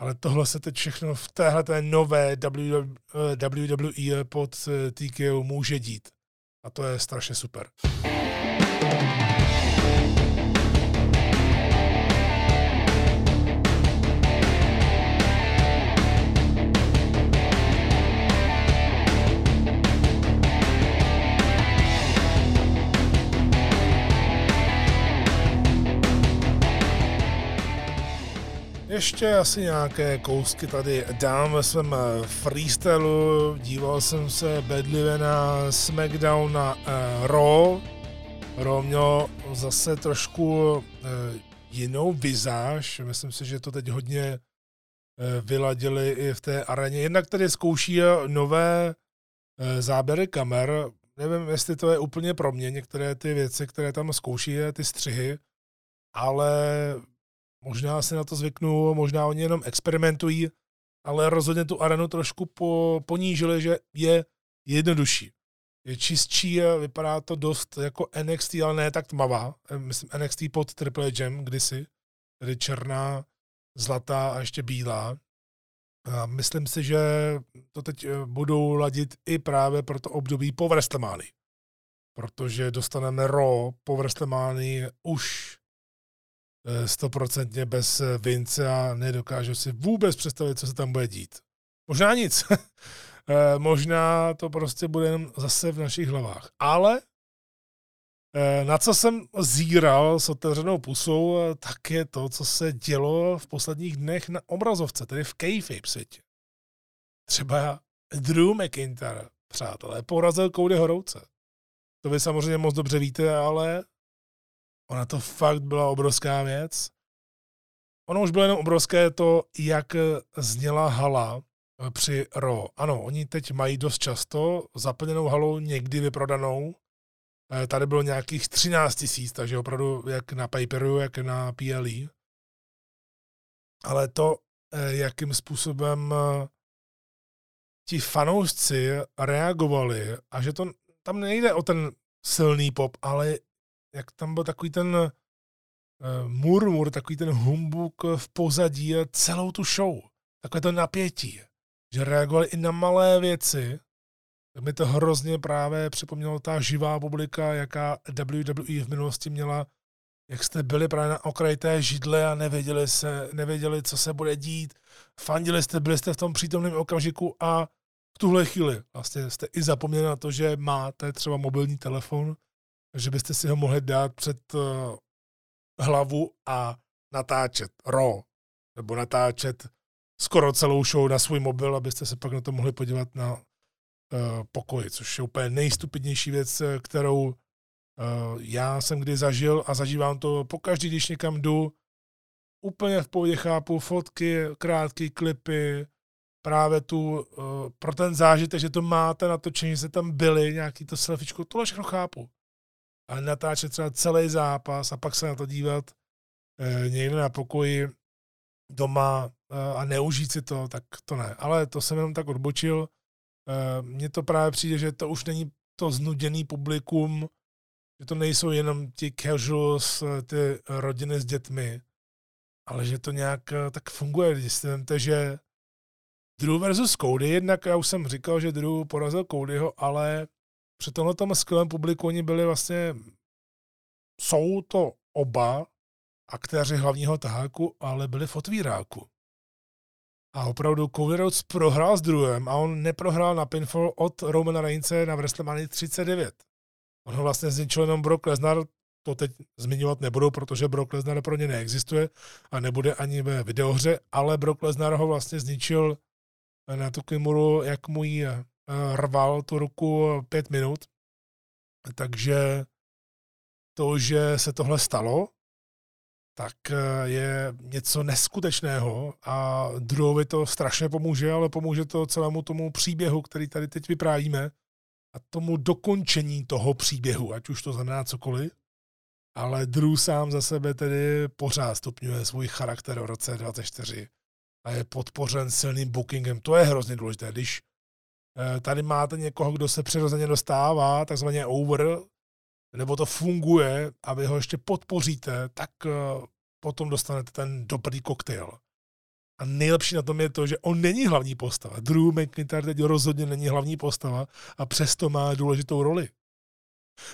S1: ale tohle se teď všechno v téhle té nové WWE pod TKO může dít. A to je strašně super. Ještě asi nějaké kousky tady dám ve svém eh, freestylu. Díval jsem se bedlivě na SmackDown na uh, Raw. Raw mělo zase trošku uh, jinou vizáž. Myslím si, že to teď hodně uh, vyladili i v té areně. Jednak tady zkouší nové uh, záběry kamer. Nevím, jestli to je úplně pro mě, některé ty věci, které tam zkouší, ty střihy, ale Možná si na to zvyknu, možná oni jenom experimentují, ale rozhodně tu arenu trošku po, ponížili, že je jednodušší. Je čistší, vypadá to dost jako NXT, ale ne tak tmavá. Myslím NXT pod Triple H kdysi, tedy černá, zlatá a ještě bílá. A myslím si, že to teď eh, budou ladit i právě pro to období po WrestleMania. Protože dostaneme Raw po WrestleMania už Eh, stoprocentně bez eh, Vince a nedokážu si vůbec představit, co se tam bude dít. Možná nic. Eh, možná to prostě bude jenom zase v našich hlavách. Ale Eh, na co jsem zíral s otevřenou pusou, eh, tak je to, co se dělo v posledních dnech na obrazovce, tedy v kayfabe světě. Třeba Drew McIntyre, přátelé, porazil Cody Horouce. To vy samozřejmě moc dobře víte, ale ona to fakt byla obrovská věc. Ono už bylo jenom obrovské to, jak zněla hala eh, při Ro. Ano, oni teď mají dost často zaplněnou halou, někdy vyprodanou, Eh, tady bylo nějakých 13 tisíc, takže opravdu jak na paperu, jak na PLE. Ale to, eh, jakým způsobem ti fanoušci reagovali a že to tam nejde o ten silný pop, ale jak tam byl takový ten murmur, takový ten humbuk v pozadí a celou tu show. Takové to napětí. Že reagovali i na malé věci, tak mi to hrozně právě připomnělo ta živá publika, jaká WWE v minulosti měla, jak jste byli právě na okraji té židle a nevěděli, se, nevěděli, co se bude dít. Fandili jste, byli jste v tom přítomném okamžiku a v tuhle chvíli vlastně jste i zapomněli na to, že máte třeba mobilní telefon, že byste si ho mohli dát před uh, hlavu a natáčet RAW, nebo natáčet skoro celou show na svůj mobil, abyste se pak na to mohli podívat na Eh, pokoji, což je úplně nejstupidnější věc, eh, kterou eh, já jsem kdy zažil a zažívám to pokaždý, když někam jdu. Úplně v pohodě chápu fotky, krátké klipy, právě tu, pro ten zážitek, že to máte natočení, že jste tam byli, nějaký to selfiečko, tohle všechno chápu. Ale natáčet třeba celý zápas a pak se na to dívat někde na pokoji doma a neužít si to, tak to ne. Ale to jsem jenom tak odbočil. Eh, mně to právě přijde, že to už není to znuděný publikum, že to nejsou jenom ti casuals, ty rodiny s dětmi, ale že to nějak tak funguje. Když že Drew versus Cody, jednak já už jsem říkal, že Drew porazil Codyho, ale při tomhle tom skvělém publiku oni byli vlastně, jsou to oba aktéři hlavního taháku, ale byli v otvíráku. A opravdu Cody Rhodes prohrál s druhým a on neprohrál na pinfall od Romana Reince na WrestleMania 39. On ho vlastně zničil jenom Brock Lesnar, to teď zmiňovat nebudu, protože Brock Lesnar pro ně neexistuje a nebude ani ve videohře, ale Brock Lesnar ho vlastně zničil na tu Kimuru, jak mu ji rval tu ruku pět minut. Takže to, že se tohle stalo, tak eh, je něco neskutečného a druhovi to strašně pomůže, ale pomůže to celému tomu příběhu, který tady teď vyprávíme a tomu dokončení toho příběhu, ať už to znamená cokoliv. Ale Drew sám za sebe tedy pořád stupňuje svůj charakter v roce 24 a je podpořen silným bookingem. To je hrozně důležité. Když eh, tady máte někoho, kdo se přirozeně dostává, takzvaně over, nebo to funguje a vy ho ještě podpoříte, tak eh, potom dostanete ten dobrý koktejl. A nejlepší na tom je to, že on není hlavní postava. Drew McIntyre teď rozhodně není hlavní postava a přesto má důležitou roli.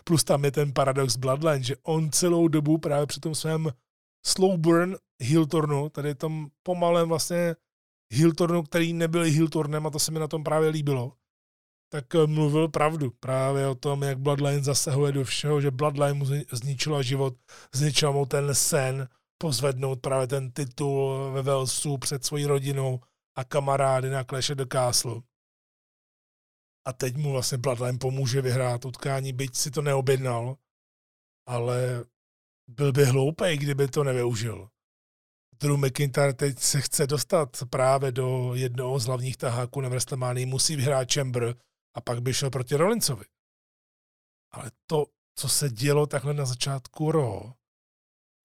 S1: Plus tam je ten paradox Bloodline, že on celou dobu právě při tom svém slow burn heel turnu, tady tom pomalém vlastně heel turnu, který nebyl heel turnem a to se mi na tom právě líbilo, tak eh, mluvil pravdu právě o tom, jak Bloodline zasahuje do všeho, že Bloodline mu zničila život, zničila mu ten sen, pozvednout právě ten titul ve Velsu před svojí rodinou a kamarády na Clash the Castle. A teď mu vlastně Bloodline pomůže vyhrát utkání, byť si to neobjednal, ale byl by hloupý, kdyby to nevyužil. Drew McIntyre teď se chce dostat právě do jednoho z hlavních taháků na WrestleMania, musí vyhrát Chamber, a pak by šel proti Rollinsovi. Ale to, co se dělo takhle na začátku Ro,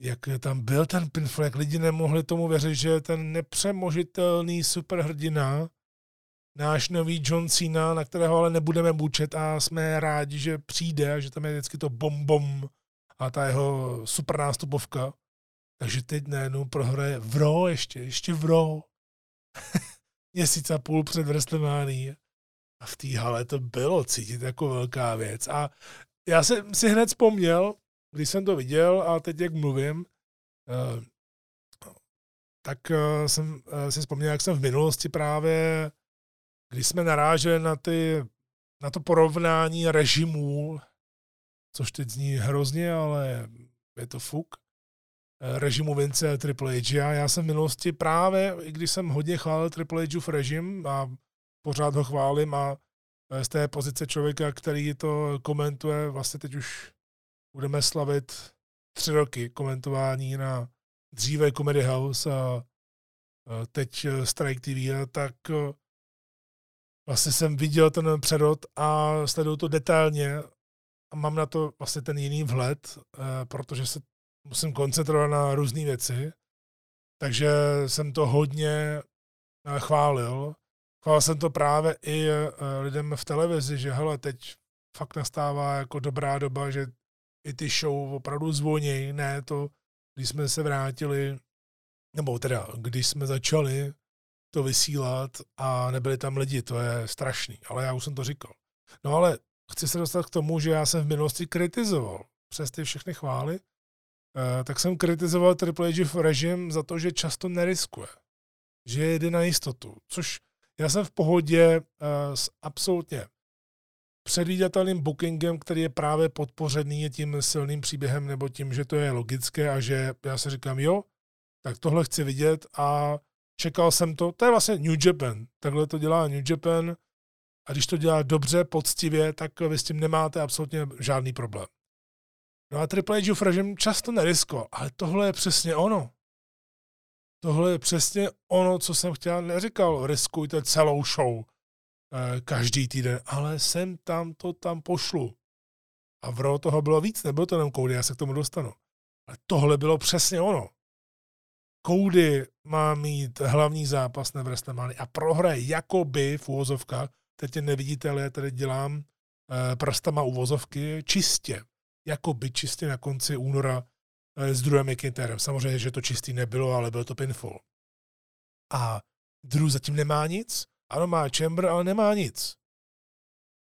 S1: jak tam byl ten pinfall, jak lidi nemohli tomu věřit, že ten nepřemožitelný superhrdina, náš nový John Cena, na kterého ale nebudeme bučet a jsme rádi, že přijde a že tam je vždycky to bom bom a ta jeho super nástupovka. Takže teď najednou prohraje v Ro ještě, ještě v Ro. Měsíc a půl před WrestleMania. A v té hale to bylo cítit jako velká věc. A já jsem si hned vzpomněl, když jsem to viděl a teď jak mluvím, eh, tak eh, jsem eh, si vzpomněl, jak jsem v minulosti právě, když jsme naráželi na, ty, na to porovnání režimů což teď zní hrozně, ale je to fuk, režimu Vince Triple H. A já jsem v minulosti právě, i když jsem hodně chválil Triple Hův režim a pořád ho chválím a z té pozice člověka, který to komentuje, vlastně teď už budeme slavit tři roky komentování na dříve Comedy House a teď Strike TV, tak vlastně jsem viděl ten přerod a sleduju to detailně a mám na to vlastně ten jiný vhled, protože se musím koncentrovat na různé věci, takže jsem to hodně chválil. Chválil jsem to právě i lidem v televizi, že hele, teď fakt nastává jako dobrá doba, že i ty show opravdu zvonějí, ne to, když jsme se vrátili, nebo teda, když jsme začali to vysílat a nebyli tam lidi, to je strašný, ale já už jsem to říkal. No ale chci se dostat k tomu, že já jsem v minulosti kritizoval přes ty všechny chvály, eh, tak jsem kritizoval Triple H režim za to, že často neriskuje, že jede na jistotu, což já jsem v pohodě eh, s absolutně předvídatelným bookingem, který je právě podpořený tím silným příběhem nebo tím, že to je logické a že já si říkám, jo, tak tohle chci vidět a čekal jsem to. To je vlastně New Japan. Takhle to dělá New Japan a když to dělá dobře, poctivě, tak vy s tím nemáte absolutně žádný problém. No a Triple H režim často neriskoval, ale tohle je přesně ono. Tohle je přesně ono, co jsem chtěl, neříkal, riskujte celou show Eh, každý týden, ale sem tam to tam pošlu. A v Raw toho bylo víc, nebylo to jenom Cody, já se k tomu dostanu. Ale tohle bylo přesně ono. Cody má mít hlavní zápas na WrestleMania a prohraje jakoby v úvozovkách, teď tě nevidíte, ale já tady dělám uh, prstama uvozovky čistě. Jakoby čistě na konci února uh, s druhým McIntyrem. Samozřejmě, že to čistý nebylo, ale byl to pinfall. A Drew zatím nemá nic, ano, má chamber, ale nemá nic.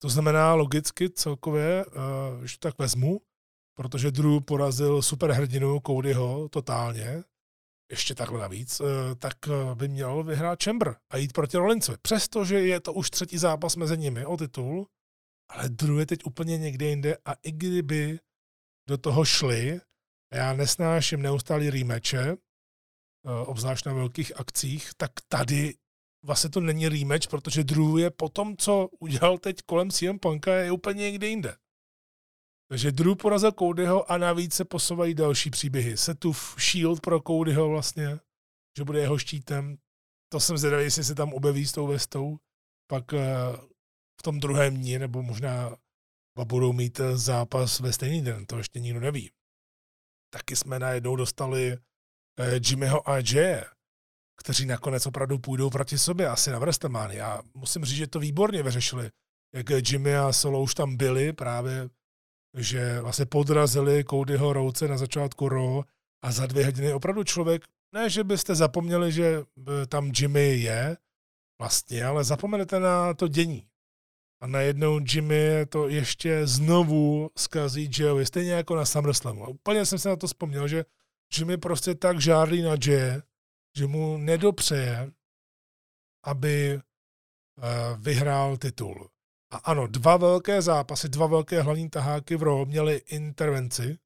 S1: To znamená logicky celkově, uh, když to tak vezmu, protože Drew porazil superhrdinu Codyho totálně, ještě takhle navíc, uh, tak by měl vyhrát Chamber a jít proti Rollinsovi. Přestože je to už třetí zápas mezi nimi o titul, ale Drew je teď úplně někde jinde a i kdyby do toho šli, já nesnáším neustálý rematche, obzvlášť na velkých akcích, tak tady vlastně to není rematch, protože Drew je po tom, co udělal teď kolem CM Punka, je úplně někde jinde. Takže Drew porazil Codyho a navíc se posouvají další příběhy. Setův shield pro Codyho vlastně, že bude jeho štítem. To jsem zvědavý, jestli se tam objeví s tou vestou. Pak v tom druhém dní, nebo možná budou mít eh, zápas ve stejný den, to ještě nikdo neví. Taky jsme najednou dostali uh, Jimmyho a Jay, kteří nakonec opravdu půjdou proti sobě, asi na WrestleMania. Já musím říct, že to výborně vyřešili. Jak Jimmy a Solo už tam byli právě, že vlastně podrazili Codyho Rouce na začátku Raw a za dvě hodiny opravdu člověk, ne, že byste zapomněli, že e, tam Jimmy je vlastně, ale zapomenete na to dění. A najednou Jimmy to ještě znovu zkazí Joey, stejně jako na SummerSlamu. A úplně jsem se na to vzpomněl, že Jimmy prostě tak žádlí na Jay, že mu nedopřeje, aby uh, vyhrál titul. A ano, dva velké zápasy, dva velké hlavní taháky v Raw měly intervenci,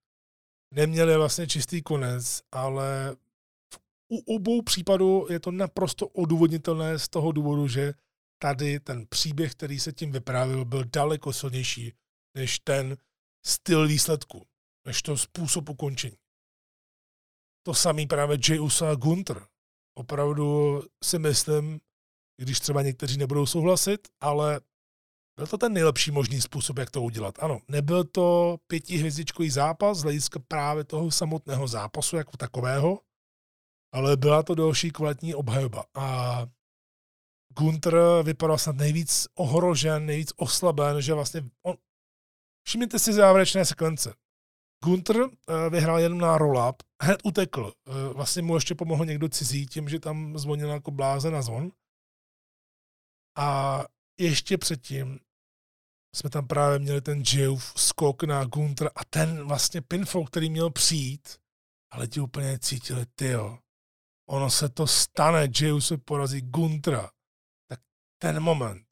S1: neměli vlastně čistý konec, ale u obou případů je to naprosto odůvodnitelné z toho důvodu, že tady ten příběh, který se tím vyprávil, byl daleko silnější než ten styl výsledku, než to způsob ukončení. To samý právě Jay Uso a Gunther opravdu si myslím, když třeba někteří nebudou souhlasit, ale byl to ten nejlepší možný způsob, jak to udělat. Ano, nebyl to pětihvězdičkový zápas z hlediska právě toho samotného zápasu jako takového, ale byla to další kvalitní obhajoba. A Gunter vypadal snad nejvíc ohrožen, nejvíc oslaben, že vlastně on... Všimněte si závěrečné sekvence. Gunter eh, vyhrál jenom na roll-up, hned utekl. Eh, vlastně mu ještě pomohl někdo cizí tím, že tam zvonil jako bláze na zvon. A ještě předtím jsme tam právě měli ten Jeff skok na Gunter a ten vlastně pinfall, který měl přijít, ale ti úplně cítili, tyjo, ono se to stane, Jeff se porazí Guntra. Ten moment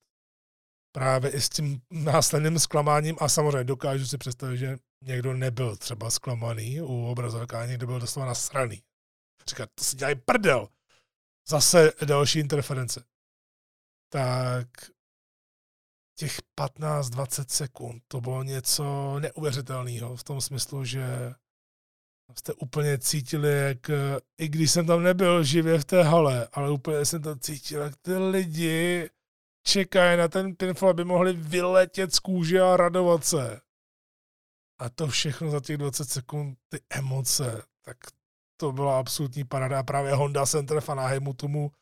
S1: právě i s tím následným zklamáním a samozřejmě dokážu si představit, že někdo nebyl třeba zklamaný u obrazovka, a někdo byl doslova nasraný. Říkat, to si dělají prdel. Zase další interference. Tak těch 15-20 sekund, to bylo něco neuvěřitelného v tom smyslu, že jste úplně cítili, jak, i když jsem tam nebyl živě v té hale, ale úplně jsem to cítil, jak ty lidi čekají na ten pinfall, aby mohli vyletět z kůže a radovat se. A to všechno za těch 20 sekund, ty emoce, tak to byla absolutní parada. A právě Honda Center v Anaheimu tomu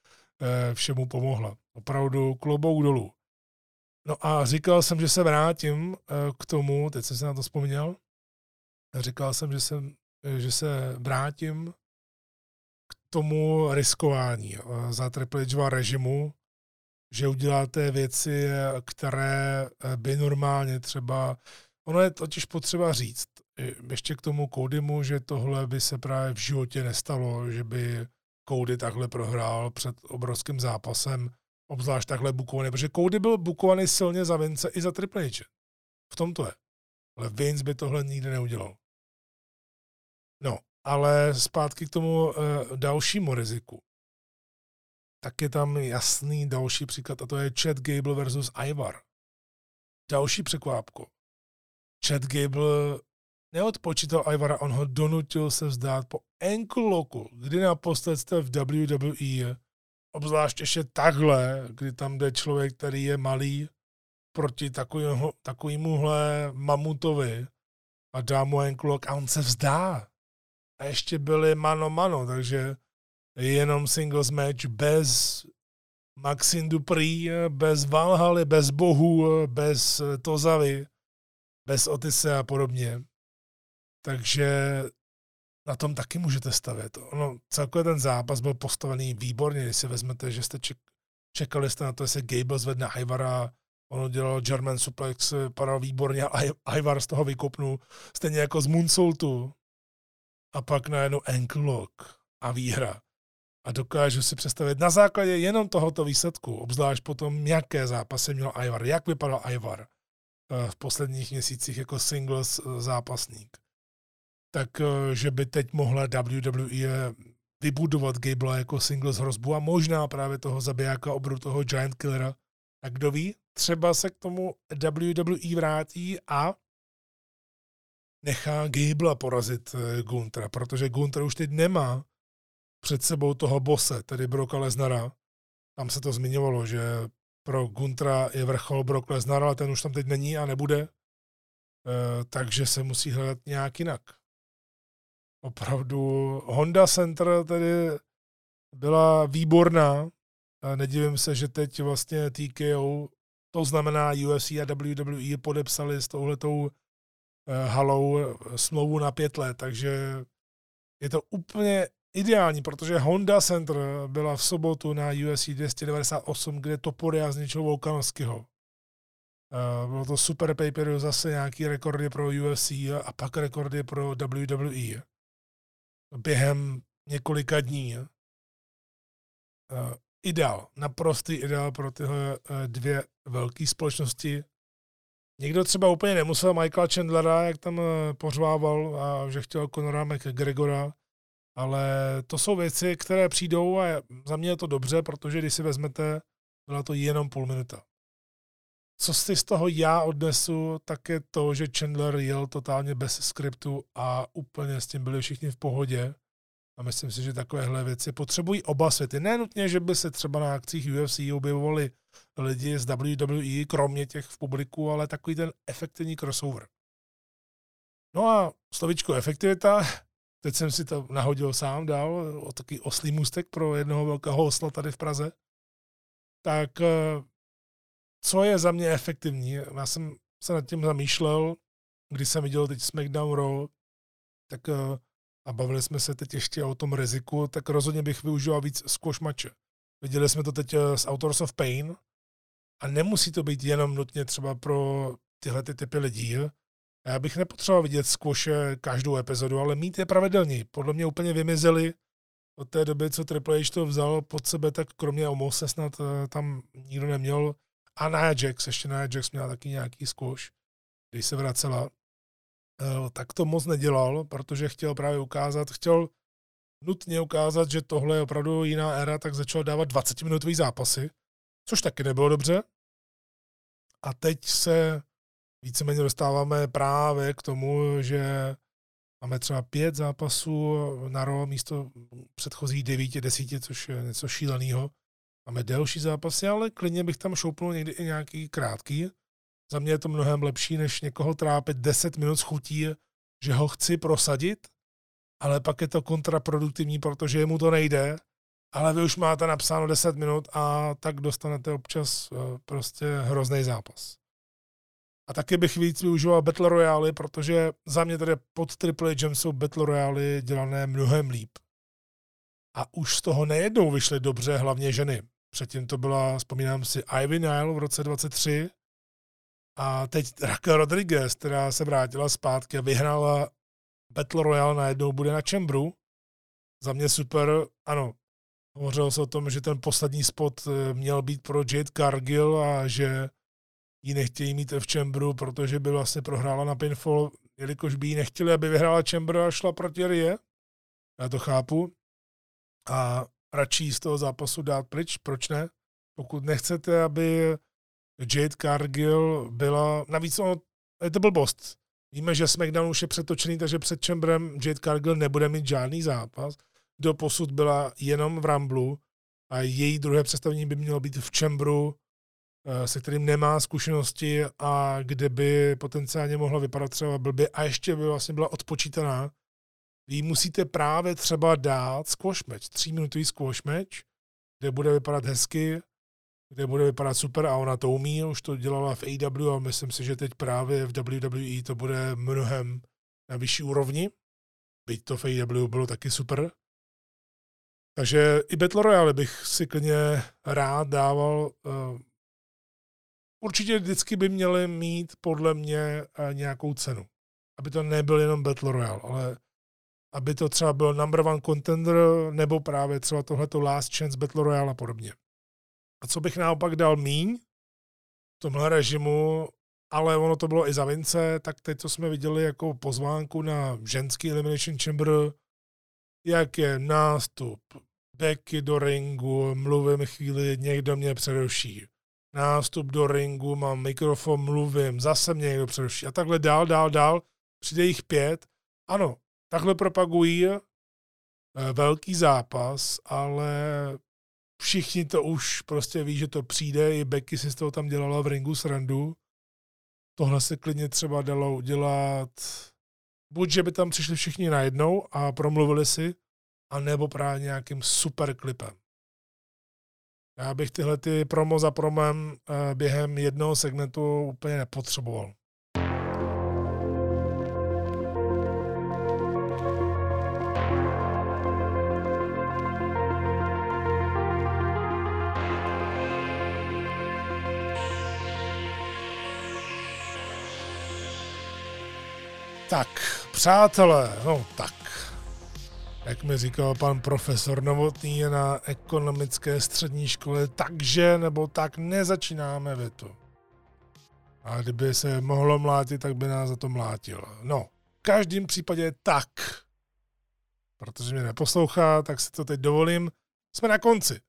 S1: eh, všemu pomohla. Opravdu klobouk dolů. No a říkal jsem, že se vrátím eh, k tomu, teď jsem se na to vzpomněl, říkal jsem, že, jsem, eh, že se vrátím k tomu riskování eh, za Triple režimu, že uděláte věci, které by normálně třeba, ono je totiž potřeba říct, ještě k tomu Codymu, že tohle by se právě v životě nestalo, že by Cody takhle prohrál před obrovským zápasem obzvlášť takhle bukovaný, protože Cody byl bukovaný silně za Vince i za Triple H. V tom to je. Ale Vince by tohle nikdy neudělal. No, ale zpátky k tomu uh, dalšímu riziku. Tak je tam jasný další příklad a to je Chad Gable versus Ivar. Další překvápko. Chad Gable neodpočítal Ivara, on ho donutil se vzdát po ankle locku, kdy naposled jste v WWE obzvlášť ještě takhle, kdy tam jde člověk, který je malý proti takovýmu, takovýmuhle mamutovi a dá mu enklok a on se vzdá. Ještě byli mano mano, takže jenom singles match bez Maxine Dupree, bez Valhaly, bez Bohu, bez Tozavy, bez Otise a podobně. Takže na tom taky můžete stavět. Ono, celkově ten zápas byl postavený výborně, když si vezmete, že jste ček, čekali jste na to, jestli Gable zvedne Ivara, ono dělal German suplex, padal výborně a Ivar z toho vykopnul, stejně jako z Moonsaultu. A pak najednou ankle lock a výhra. A dokážu si představit na základě jenom tohoto výsledku, obzvlášť potom, jaké zápasy měl Ivar, jak vypadal Ivar eh, v posledních měsících jako singles eh, zápasník tak eh, že by teď mohla WWE vybudovat Gable jako singles hrozbu a možná právě toho zabijáka obru, toho Giant Killera. A kdo ví, třeba se k tomu WWE vrátí a nechá Gable porazit eh, Guntra, protože Gunter už teď nemá před sebou toho bose, tedy Broka Lesnara. Tam se to zmiňovalo, že pro Guntra je vrchol Brock Lesnar, ale ten už tam teď není a nebude, e, takže se musí hledat nějak jinak opravdu Honda Center tedy byla výborná. Nedivím se, že teď vlastně TKO, to znamená UFC a WWE podepsali s touhletou eh, halou eh, smlouvu na pět let, takže je to úplně ideální, protože Honda Center byla v sobotu na UFC 298, kde Toporia zničil Volkanovského. Eh, bylo to super paper, zase nějaký rekordy pro UFC a pak rekordy pro WWE během několika dní. Ideál, naprostý ideál pro tyhle dvě velké společnosti. Někdo třeba úplně nemusel Michaela Chandlera, jak tam uh, pořvával a že chtěl Conora McGregora, ale to jsou věci, které přijdou a za mě je to dobře, protože když si vezmete, byla to jenom půl minuta. Co si z toho já odnesu, tak je to, že Chandler jel totálně bez skriptu a úplně s tím byli všichni v pohodě. A myslím si, že takovéhle věci potřebují oba světy. Nenutně, že by se třeba na akcích UFC objevovali lidi z WWE, kromě těch v publiku, ale takový ten efektivní crossover. No a slovičko efektivita, teď jsem si to nahodil sám dál, o takový oslý můstek pro jednoho velkého osla tady v Praze. Tak eh, co je za mě efektivní? Já jsem se nad tím zamýšlel, když jsem viděl teď SmackDown Raw, tak eh, a bavili jsme se teď ještě o tom riziku, tak rozhodně bych využíval víc squash mače. Viděli jsme to teď eh, s Authors of Pain a nemusí to být jenom nutně třeba pro tyhle ty typy lidí. Já bych nepotřeboval vidět squash každou epizodu, ale mít je pravidelně. Podle mě úplně vymizeli od té doby, co Triple H to vzal pod sebe, tak kromě Omose snad eh, tam nikdo neměl. A Nia Jax, ještě Nia Jax měla taky nějaký squash, když se vracela. Eh, tak to moc nedělal, protože chtěl právě ukázat, chtěl nutně ukázat, že tohle je opravdu jiná éra, tak začal dávat 20-minutové zápasy, což taky nebylo dobře. A teď se víceméně dostáváme právě k tomu, že máme třeba pět zápasů na ro místo předchozí devíti, desíti, což je něco šíleného. Máme delší zápasy, ale klidně bych tam šoupnul někdy i nějaký krátký. Za mě je to mnohem lepší, než někoho trápit 10 minut chutí, že ho chci prosadit, ale pak je to kontraproduktivní, protože mu to nejde, ale vy už máte napsáno 10 minut a tak dostanete občas eh, prostě hrozný zápas. A taky bych víc využíval Battle Royale, protože za mě tady pod Triple H jsou Battle Royale dělané mnohem líp. A už z toho nejednou vyšly dobře hlavně ženy. Předtím to byla, vzpomínám si, Ivy Nile v roce 23 a teď Raquel Rodriguez, která se vrátila zpátky a vyhrála Battle Royale najednou bude na Chambru. Za mě super, ano, hovořilo se o tom, že ten poslední spot eh, měl být pro Jade Cargill a že ji nechtějí mít v Chambru, protože by vlastně prohrála na pinfall, jelikož by ji nechtěli, aby vyhrála Chamber a šla proti Rie. Já to chápu. A radši z toho zápasu dát pryč, proč ne? Pokud nechcete, aby Jade Cargill byla, navíc ono, je to blbost. Víme, že SmackDown už je přetočený, takže před Chamberem Jade Cargill nebude mít žádný zápas. Do posud byla jenom v Ramblu a její druhé představení by mělo být v Chamberu, eh, se kterým nemá zkušenosti a kde by potenciálně mohla vypadat třeba blbě a ještě by vlastně byla odpočítaná. Vy musíte právě třeba dát squash match, tříminutový squash match, kde bude vypadat hezky, kde bude vypadat super a ona to umí, už to dělala v AW a myslím si, že teď právě v WWE to bude mnohem na vyšší úrovni, byť to v AW bylo taky super. Takže i Battle Royale bych si klidně rád dával. Uh, určitě vždycky by měly mít podle mě uh, nějakou cenu. Aby to nebyl jenom Battle Royale, ale aby to třeba byl number one contender, nebo právě třeba tohleto Last Chance Battle Royale a podobně. A co bych naopak dal míň v tomhle režimu, ale ono to bylo i za Vince, tak teď, co jsme viděli jako pozvánku na ženský Elimination Chamber, jak je nástup, Becky do ringu, mluvím chvíli, někdo mě přeruší. Nástup do ringu, mám mikrofon, mluvím, zase mě někdo přeruší. A takhle dál, dál, dál, přijde jich pět. Ano, takhle propagují eh, velký zápas, ale všichni to už prostě ví, že to přijde, i Becky si z toho tam dělala v ringu srandu. Tohle se klidně třeba dalo udělat, buď, že by tam přišli všichni najednou a promluvili si, a nebo právě nějakým super klipem. Já bych tyhle ty promo za promem eh, během jednoho segmentu úplně nepotřeboval. Tak, přátelé, no tak, jak mi říkal pan profesor Novotný na ekonomické střední škole, takže nebo tak nezačínáme větu. A kdyby se mohlo mlátit, tak by nás za to mlátil. No, v každém případě tak. Protože mě neposlouchá, tak si to teď dovolím. Jsme na konci.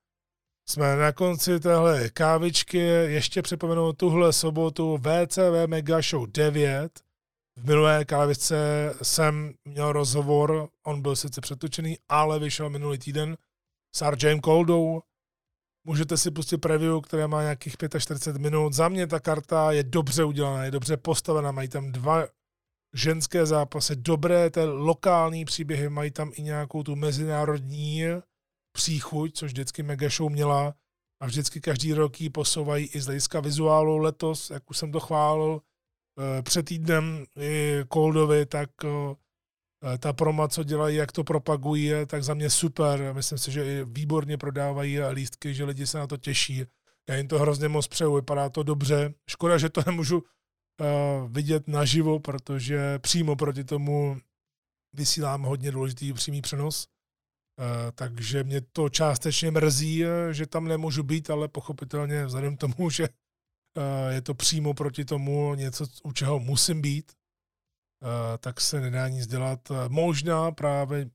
S1: Jsme na konci téhle kávičky. Ještě připomenu tuhle sobotu VCV Mega Show 9 v minulé kávisce jsem měl rozhovor, on byl sice přetočený, ale vyšel minulý týden s RJem Coldou. Můžete si pustit preview, které má nějakých 45 minut. Za mě ta karta je dobře udělaná, je dobře postavená, mají tam dva ženské zápasy, dobré ty lokální příběhy, mají tam i nějakou tu mezinárodní příchuť, což vždycky Mega Show měla a vždycky každý rok ji posouvají i z hlediska vizuálu. Letos, jak už jsem to chválil, před týdnem i Coldovi, tak eh, ta proma, co dělají, jak to propagují, tak za mě super. Myslím si, že i výborně prodávají lístky, že lidi se na to těší. Já jim to hrozně moc přeju, vypadá to dobře. Škoda, že to nemůžu uh, vidět naživo, protože přímo proti tomu vysílám hodně důležitý přímý přenos. Takže mě to částečně mrzí, že tam nemůžu být, ale pochopitelně vzhledem k tomu, že Eh, je to přímo proti tomu něco, u čeho musím být, tak se nedá nic dělat. Možná právě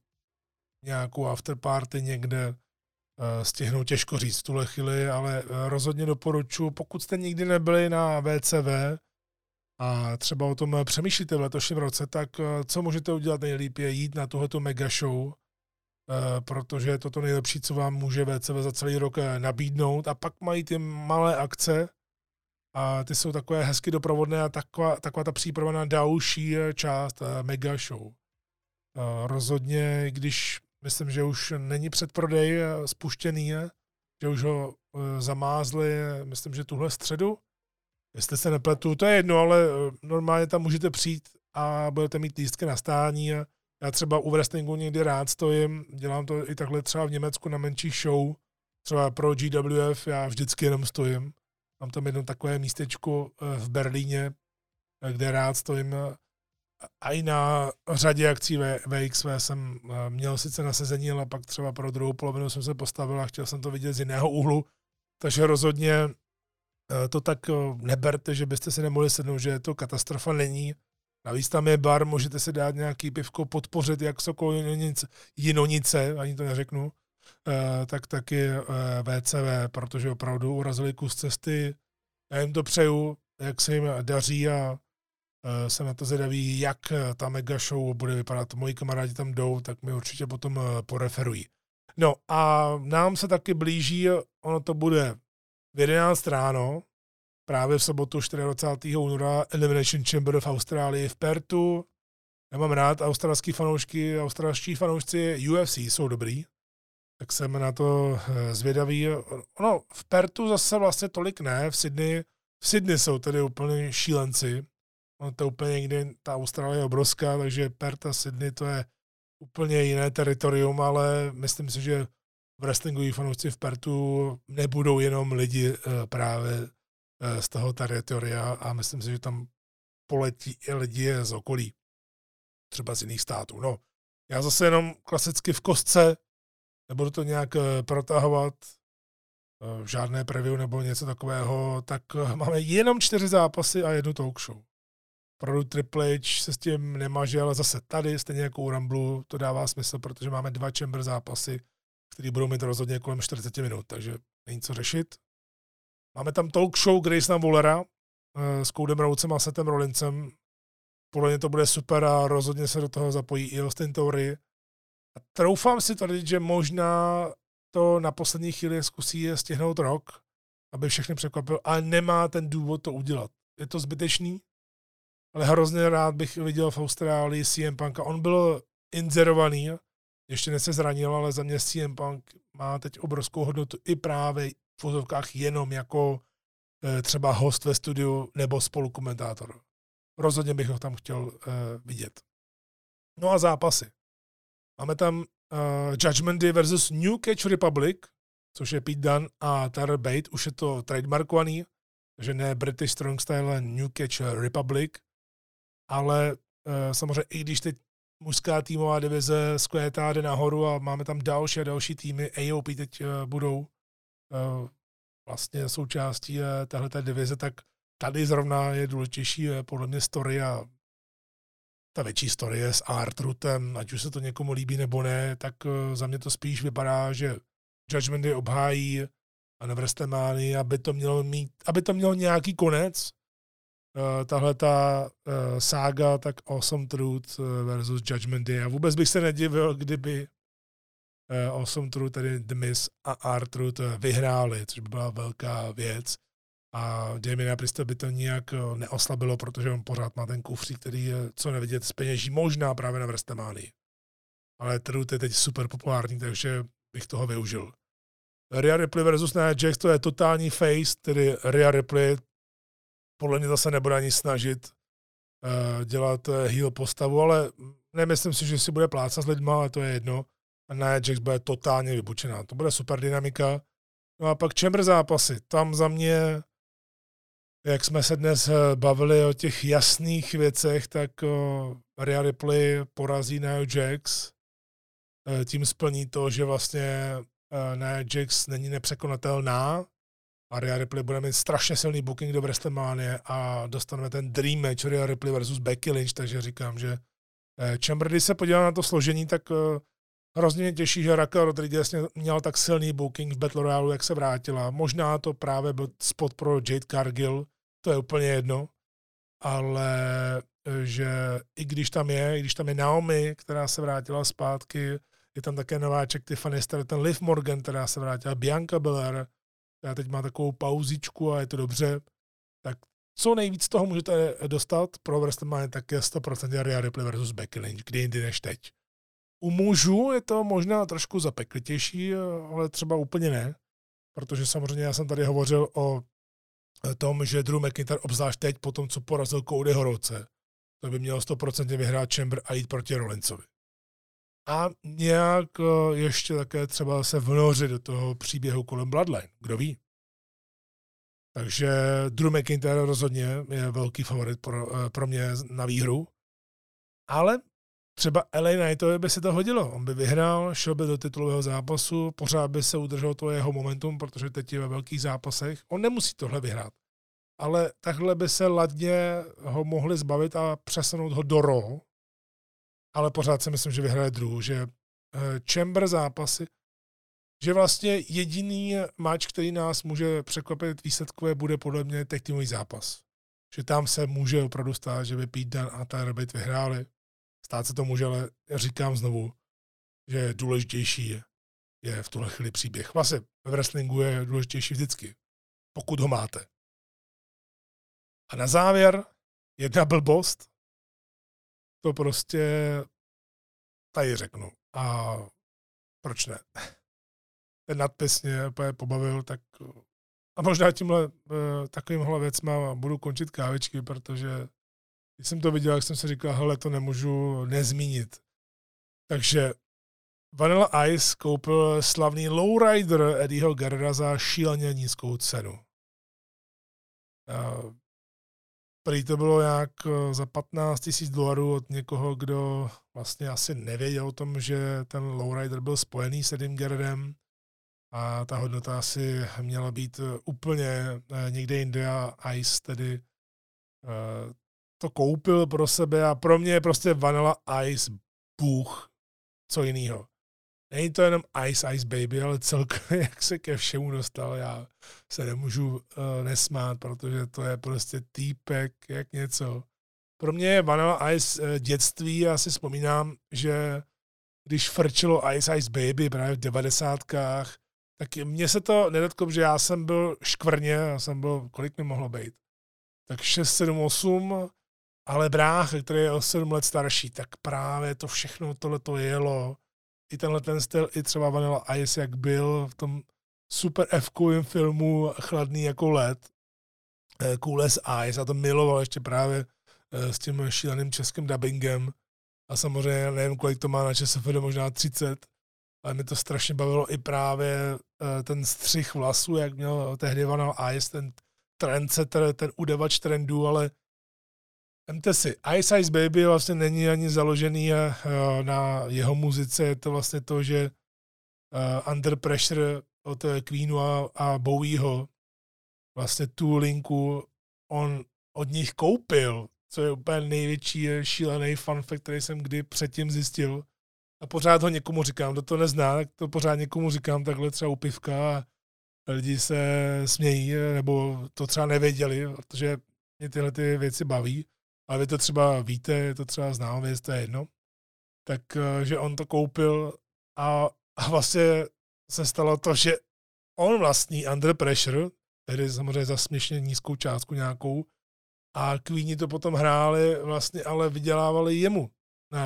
S1: nějakou afterparty někde stihnou těžko říct v tuhle chvíli, ale rozhodně doporučuji, pokud jste nikdy nebyli na VCV a třeba o tom přemýšlíte v letošním roce, tak co můžete udělat nejlíp je jít na tuhletu mega show, Eh, protože je to to nejlepší, co vám může VCV za celý rok eh, nabídnout. A pak mají ty malé akce a ty jsou takové hezky doprovodné a taková, taková ta příprava na další eh, část mega show. Rozhodně, když myslím, že už není předprodej spuštěný, že už ho zamázli, myslím, že tuhle středu, jestli se nepletu, to je jedno, ale normálně tam můžete přijít a budete mít lístky na stání já třeba u wrestlingu někdy rád stojím, dělám to i takhle třeba v Německu na menší show, třeba pro GWF, já vždycky jenom stojím. Mám tam jedno takové místečko eh, v Berlíně, eh, kde rád stojím. A i na řadě akcí VXV jsem eh, měl sice nasazení, ale pak třeba pro druhou polovinu jsem se postavil a chtěl jsem to vidět z jiného úhlu. Takže rozhodně to tak neberte, že byste si nemohli sednout, že to katastrofa není. Navíc tam je bar, můžete si dát nějaký pivko, podpořit jak Sokol Jinonice, ani to neřeknu, eh, tak taky eh, VCV, protože opravdu urazili kus cesty. Já jim to přeju, jak se jim daří a eh, jsem na to zvědavý, jak ta mega show bude vypadat. Moji kamarádi tam jdou, tak mi určitě potom poreferují. No a nám se taky blíží, ono to bude v 11 ráno, právě v sobotu 24. února Elimination Chamber v Austrálii v Pertu. Já mám rád australský fanoušky, australští fanoušci UFC jsou dobrý, tak jsem na to eh, zvědavý. Ono, v Pertu zase vlastně tolik ne, v Sydney, v Sydney jsou tedy úplně šílenci. Ono to úplně někdy, ta Austrálie je obrovská, takže Perth a Sydney to je úplně jiné teritorium, ale myslím si, že wrestlingoví fanoušci v Pertu nebudou jenom lidi eh, právě Eh, z toho teritoria a myslím si, že tam poletí i lidi z okolí, třeba z jiných států. No, já zase jenom klasicky v kostce, nebudu to nějak eh, protahovat, eh, žádné preview nebo něco takového, tak máme jenom čtyři zápasy a jednu talk show. Opravdu Triple H se s tím nemaže, ale zase tady, stejně jako u Rumble, to dává smysl, protože máme dva chamber zápasy, které budou mít rozhodně kolem 40 minut, takže není co řešit. Máme tam talk show Gracena Wallera eh, s Koudem Roucem a Setem Rollincem. Podle mě to bude super a rozhodně se do toho zapojí i Austin Theory. A troufám si tvrdit, že možná to na poslední chvíli zkusí stihnout rok, aby všechny překvapil, ale nemá ten důvod to udělat. Je to zbytečný, ale hrozně rád bych viděl v Austrálii CM Punka. On byl inzerovaný, ještě se zranil, ale za mě CM Punk má teď obrovskou hodnotu i právě v vozovkách jenom jako e, třeba host ve studiu nebo spolukomentátor. Rozhodně bych ho tam chtěl e, vidět. No a zápasy. Máme tam uh, Judgment Day versus New Catch Republic, což je Pete Dunne a Tyler Bate. Už je to trademarkovaný, takže ne British Strong Style, ale New Catch Republic. Ale uh, samozřejmě i když teď mužská týmová divize skvětá jde nahoru a máme tam další a další týmy, AOP teď uh, budou Eh, vlastně součástí eh, téhle divize, tak tady zrovna je důležitější eh, podle mě story a ta větší story je s Artrutem, ať už se to někomu líbí nebo ne, tak za mě to spíš vypadá, že Judgment je obhájí a Neverstemány, aby to mělo mít, aby to mělo nějaký konec, tahle ta sága, tak Awesome Truth versus Judgment Day. A vůbec bych se nedivil, kdyby uh, Awesome Truth, tedy The Miz a R-Truth eh, vyhráli, což by byla velká věc. A Damien Priesta by to nijak eh, neoslabilo, protože on pořád má ten kufřík, který je co nevidět z peněží, možná právě na Vrstemány. Ale Truth je teď super populární, takže bych toho využil. Rhea Ripley versus Nia Jax, to je totální face, tedy Rhea Ripley podle mě zase nebude ani snažit uh, dělat heel postavu, ale nemyslím si, že si bude plácat s lidma, ale to je jedno a Nia Jax bude totálně vybučená. To bude super dynamika. No a pak Chamber zápasy. Tam za mě, jak jsme se dnes eh, bavili o těch jasných věcech, tak uh, Rhea Ripley porazí Nia Jax. Uh, tím splní to, že vlastně Nia Jax není nepřekonatelná. a Rhea Ripley bude mít strašně silný booking do WrestleMania a dostaneme ten dream match Rhea Ripley versus Becky Lynch, takže říkám, že eh, Chamber, když se podívá na to složení, tak eh, hrozně mě těší, že Raquel Rodriguez měl tak silný booking v Battle Royale, jak se vrátila. Možná to právě byl spot pro Jade Cargill, to je úplně jedno, ale eh, že i když tam je, i když tam je Naomi, která se vrátila zpátky, je tam také nováček Tiffany Star, ten Liv Morgan, která se vrátila, Bianca Belair, která teď má takovou pauzičku a je to dobře, tak co nejvíc toho můžete dostat pro WrestleMania, tak je 100% Rhea Ripley versus Becky Lynch, kdy jindy než teď. U mužů je to možná trošku zapeklitější, ale třeba úplně ne, protože samozřejmě já jsem tady hovořil o tom, že Drew McIntyre obzvlášť teď, po tom, co porazil Cody Horoce, to by měl 100% vyhrát Chamber a jít proti Rollinsovi. A nějak eh, ještě také třeba se vnořit do toho příběhu kolem Bloodline. Kdo ví? Takže Drew McIntyre rozhodně je velký favorit pro, eh, pro mě na výhru. Ale třeba LA Knightovi by se to hodilo. On by vyhrál, šel by do titulového zápasu, pořád by se udržel to jeho momentum, protože teď je ve velkých zápasech. On nemusí tohle vyhrát. Ale takhle by se ladně ho mohli zbavit a přesunout ho do Raw, ale pořád si myslím, že vyhraje Drew, že eh, Chamber zápasy, že vlastně jediný match, který nás může překvapit výsledkové, bude podle mě týmový zápas. Že tam se může opravdu stát, že by Pete Dan a Tyler Bate vyhráli. Stát se to může, ale říkám znovu, že důležitější je, v tuhle chvíli příběh. Vlastně ve wrestlingu je důležitější vždycky, pokud ho máte. A na závěr jedna blbost, to prostě tady řeknu. A proč ne? Ten nadpis mě pobavil, tak a možná tímhle eh, takovýmhle věcma budu končit kávečky, protože když jsem to viděl, jak jsem si říkal, hele, to nemůžu nezmínit. Takže Vanilla Ice koupil slavný lowrider Eddieho Guerrera za šíleně nízkou cenu. Prý to bylo nějak eh, za 15 tisíc dolarů od někoho, kdo vlastně asi nevěděl o tom, že ten lowrider byl spojený s Edim Gerrem a ta hodnota asi měla být eh, úplně eh, někde jinde a Ice tedy to koupil pro sebe a pro mě je prostě Vanilla Ice bůh, co jiného. Není to jenom Ice Ice Baby, ale celkově, jak se ke všemu dostal, já se nemůžu uh, nesmát, protože to je prostě týpek, jak něco. Pro mě je Vanilla Ice uh, dětství, já si vzpomínám, že když frčilo Ice Ice Baby právě v devadesátkách, tak mně se to nedotklo, že já jsem byl škvrně, já jsem byl, kolik mi mohlo být? Tak 6, 7, 8, ale brácha, který je o 7 let starší, tak právě to všechno tohle to jelo i tenhle ten styl, i třeba Vanilla Ice, jak byl v tom super f filmu Chladný jako led, Cool as Ice, a to miloval ještě právě eh, s tím šíleným českým dubbingem. A samozřejmě nevím, kolik to má na ČSFD, možná 30, ale mi to strašně bavilo i právě eh, ten střih vlasů, jak měl tehdy Vanilla Ice, ten trendsetter, ten udevač trendů, ale Vemte si, Ice Ice Baby vlastně není ani založený uh, na jeho muzice, je to vlastně to, že uh, Under Pressure od Queenu a, a Bowieho vlastně tu linku on od nich koupil, co je úplně největší šílený fun fact, který jsem kdy předtím zjistil. A pořád ho někomu říkám, kdo to nezná, tak to pořád někomu říkám takhle třeba u pivka a lidi se smějí, nebo to třeba nevěděli, protože mě tyhle ty věci baví ale vy to třeba víte, je to třeba známá věc, to je jedno, tak eh, že on to koupil a, a vlastně se stalo to, že on vlastní Under Pressure, tedy samozřejmě za směšně nízkou částku nějakou, a Queeni to potom hráli vlastně, ale vydělávali jemu na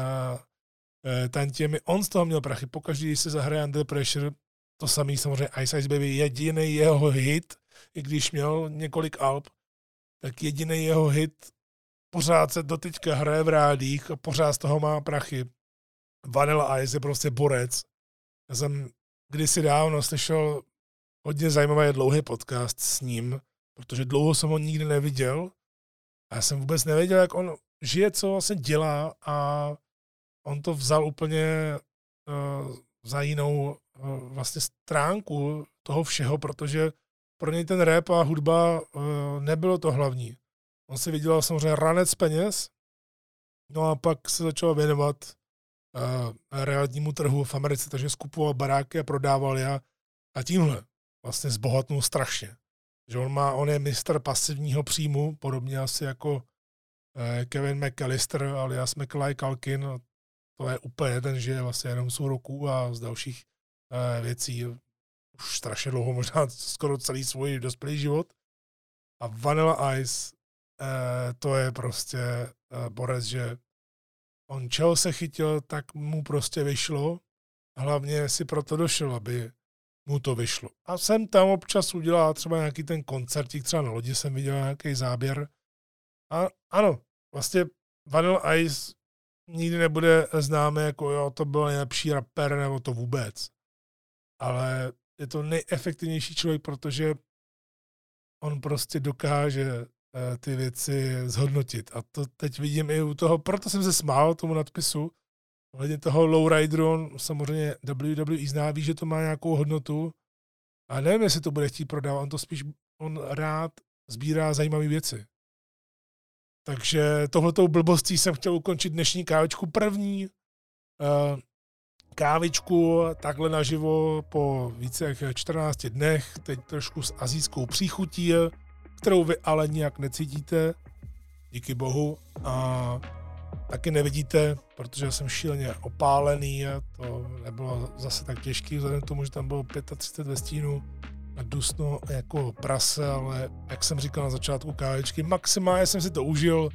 S1: e, tantěmi. On z toho měl prachy. Pokaždý, když se zahraje Under Pressure, to samý samozřejmě Ice Ice Baby, jediný jeho hit, i když měl několik alb, tak jediný jeho hit pořád se doteďka hraje v rádích a pořád z toho má prachy. Vanilla Ice je prostě borec. Já jsem kdysi dávno slyšel hodně zajímavý dlouhý podcast s ním, protože dlouho jsem ho nikdy neviděl a já jsem vůbec nevěděl, jak on žije, co vlastně dělá a on to vzal úplně uh, za jinou uh, vlastně stránku toho všeho, protože pro něj ten rap a hudba uh, nebylo to hlavní. On si vydělal samozřejmě ranec peněz, no a pak se začal věnovat uh, realitnímu trhu v Americe, takže skupoval baráky a prodával je a tímhle vlastně zbohatnul strašně. Že on, má, on je mistr pasivního příjmu, podobně asi jako uh, Kevin McAllister alias McLay Kalkin. To je úplně ten, že je vlastně jenom z úroků a z dalších uh, věcí už strašně dlouho, možná skoro celý svůj dospělý život. A Vanilla Ice, uh, to je prostě uh, borec, že on čeho se chytil, tak mu prostě vyšlo. Hlavně si proto došel, aby mu to vyšlo. A jsem tam občas udělal třeba nějaký ten koncertík, třeba na lodi jsem viděl nějaký záběr. A ano, vlastně Vanilla Ice nikdy nebude známé jako jo, to byl nejlepší rapper nebo to vůbec. Ale je to nejefektivnější člověk, protože on prostě dokáže Eh, ty věci zhodnotit. A to teď vidím i u toho, proto jsem se smál tomu nadpisu, ohledně toho lowrideru, on samozřejmě WWE zná, ví, že to má nějakou hodnotu, a nevím, jestli to bude chtít prodávat, on to spíš, on rád sbírá zajímavé věci. Takže tohletou blbostí jsem chtěl ukončit dnešní kávičku první. Uh, kávičku takhle naživo po více jak 14 dnech, teď trošku s azijskou příchutí kterou vy ale nijak necítíte, díky bohu, a taky nevidíte, protože jsem šíleně opálený a to nebylo zase tak těžký, vzhledem k tomu, že tam bylo 35 ve stínu a dusno jako prase, ale jak jsem říkal na začátku kávečky, maximálně jsem si to užil,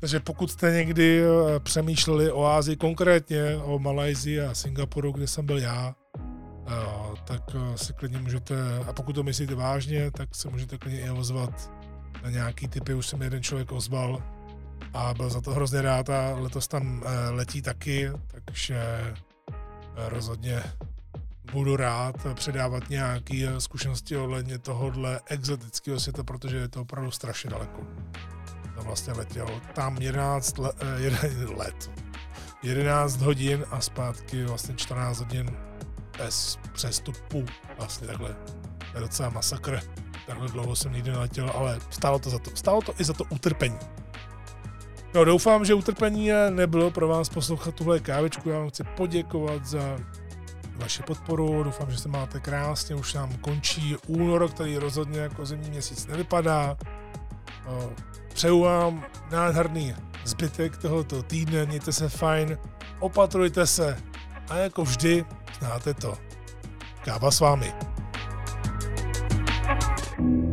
S1: takže pokud jste někdy eh, přemýšleli o Ázii, konkrétně o Malajzii a Singapuru, kde jsem byl já, tak eh, se klidně můžete, a pokud to myslíte vážně, tak se můžete klidně i ozvat na nějaký typy, už se mi jeden člověk ozval a byl za to hrozně rád a letos tam eh, letí taky, takže eh, rozhodně budu rád předávat nějaké zkušenosti ohledně tohohle exotického světa, protože je to opravdu strašně daleko. Tam vlastně letěl tam 11 let, 11 let 11 hodin a zpátky vlastně 14 hodin bez přestupu. Vlastně takhle. To je docela masakr. Takhle dlouho jsem nikdy neletěl, ale stálo to za to. Stálo to i za to utrpení. No doufám, že utrpení nebylo pro vás poslouchat tuhle kávičku. Já vám chci poděkovat za vaši podporu. Doufám, že se máte krásně. Už nám končí únor, který rozhodně jako zimní měsíc nevypadá. Přeju vám nádherný zbytek tohoto týdne. Mějte se fajn. Opatrujte se. A jako vždy Znáte to. Káva s vámi. thank you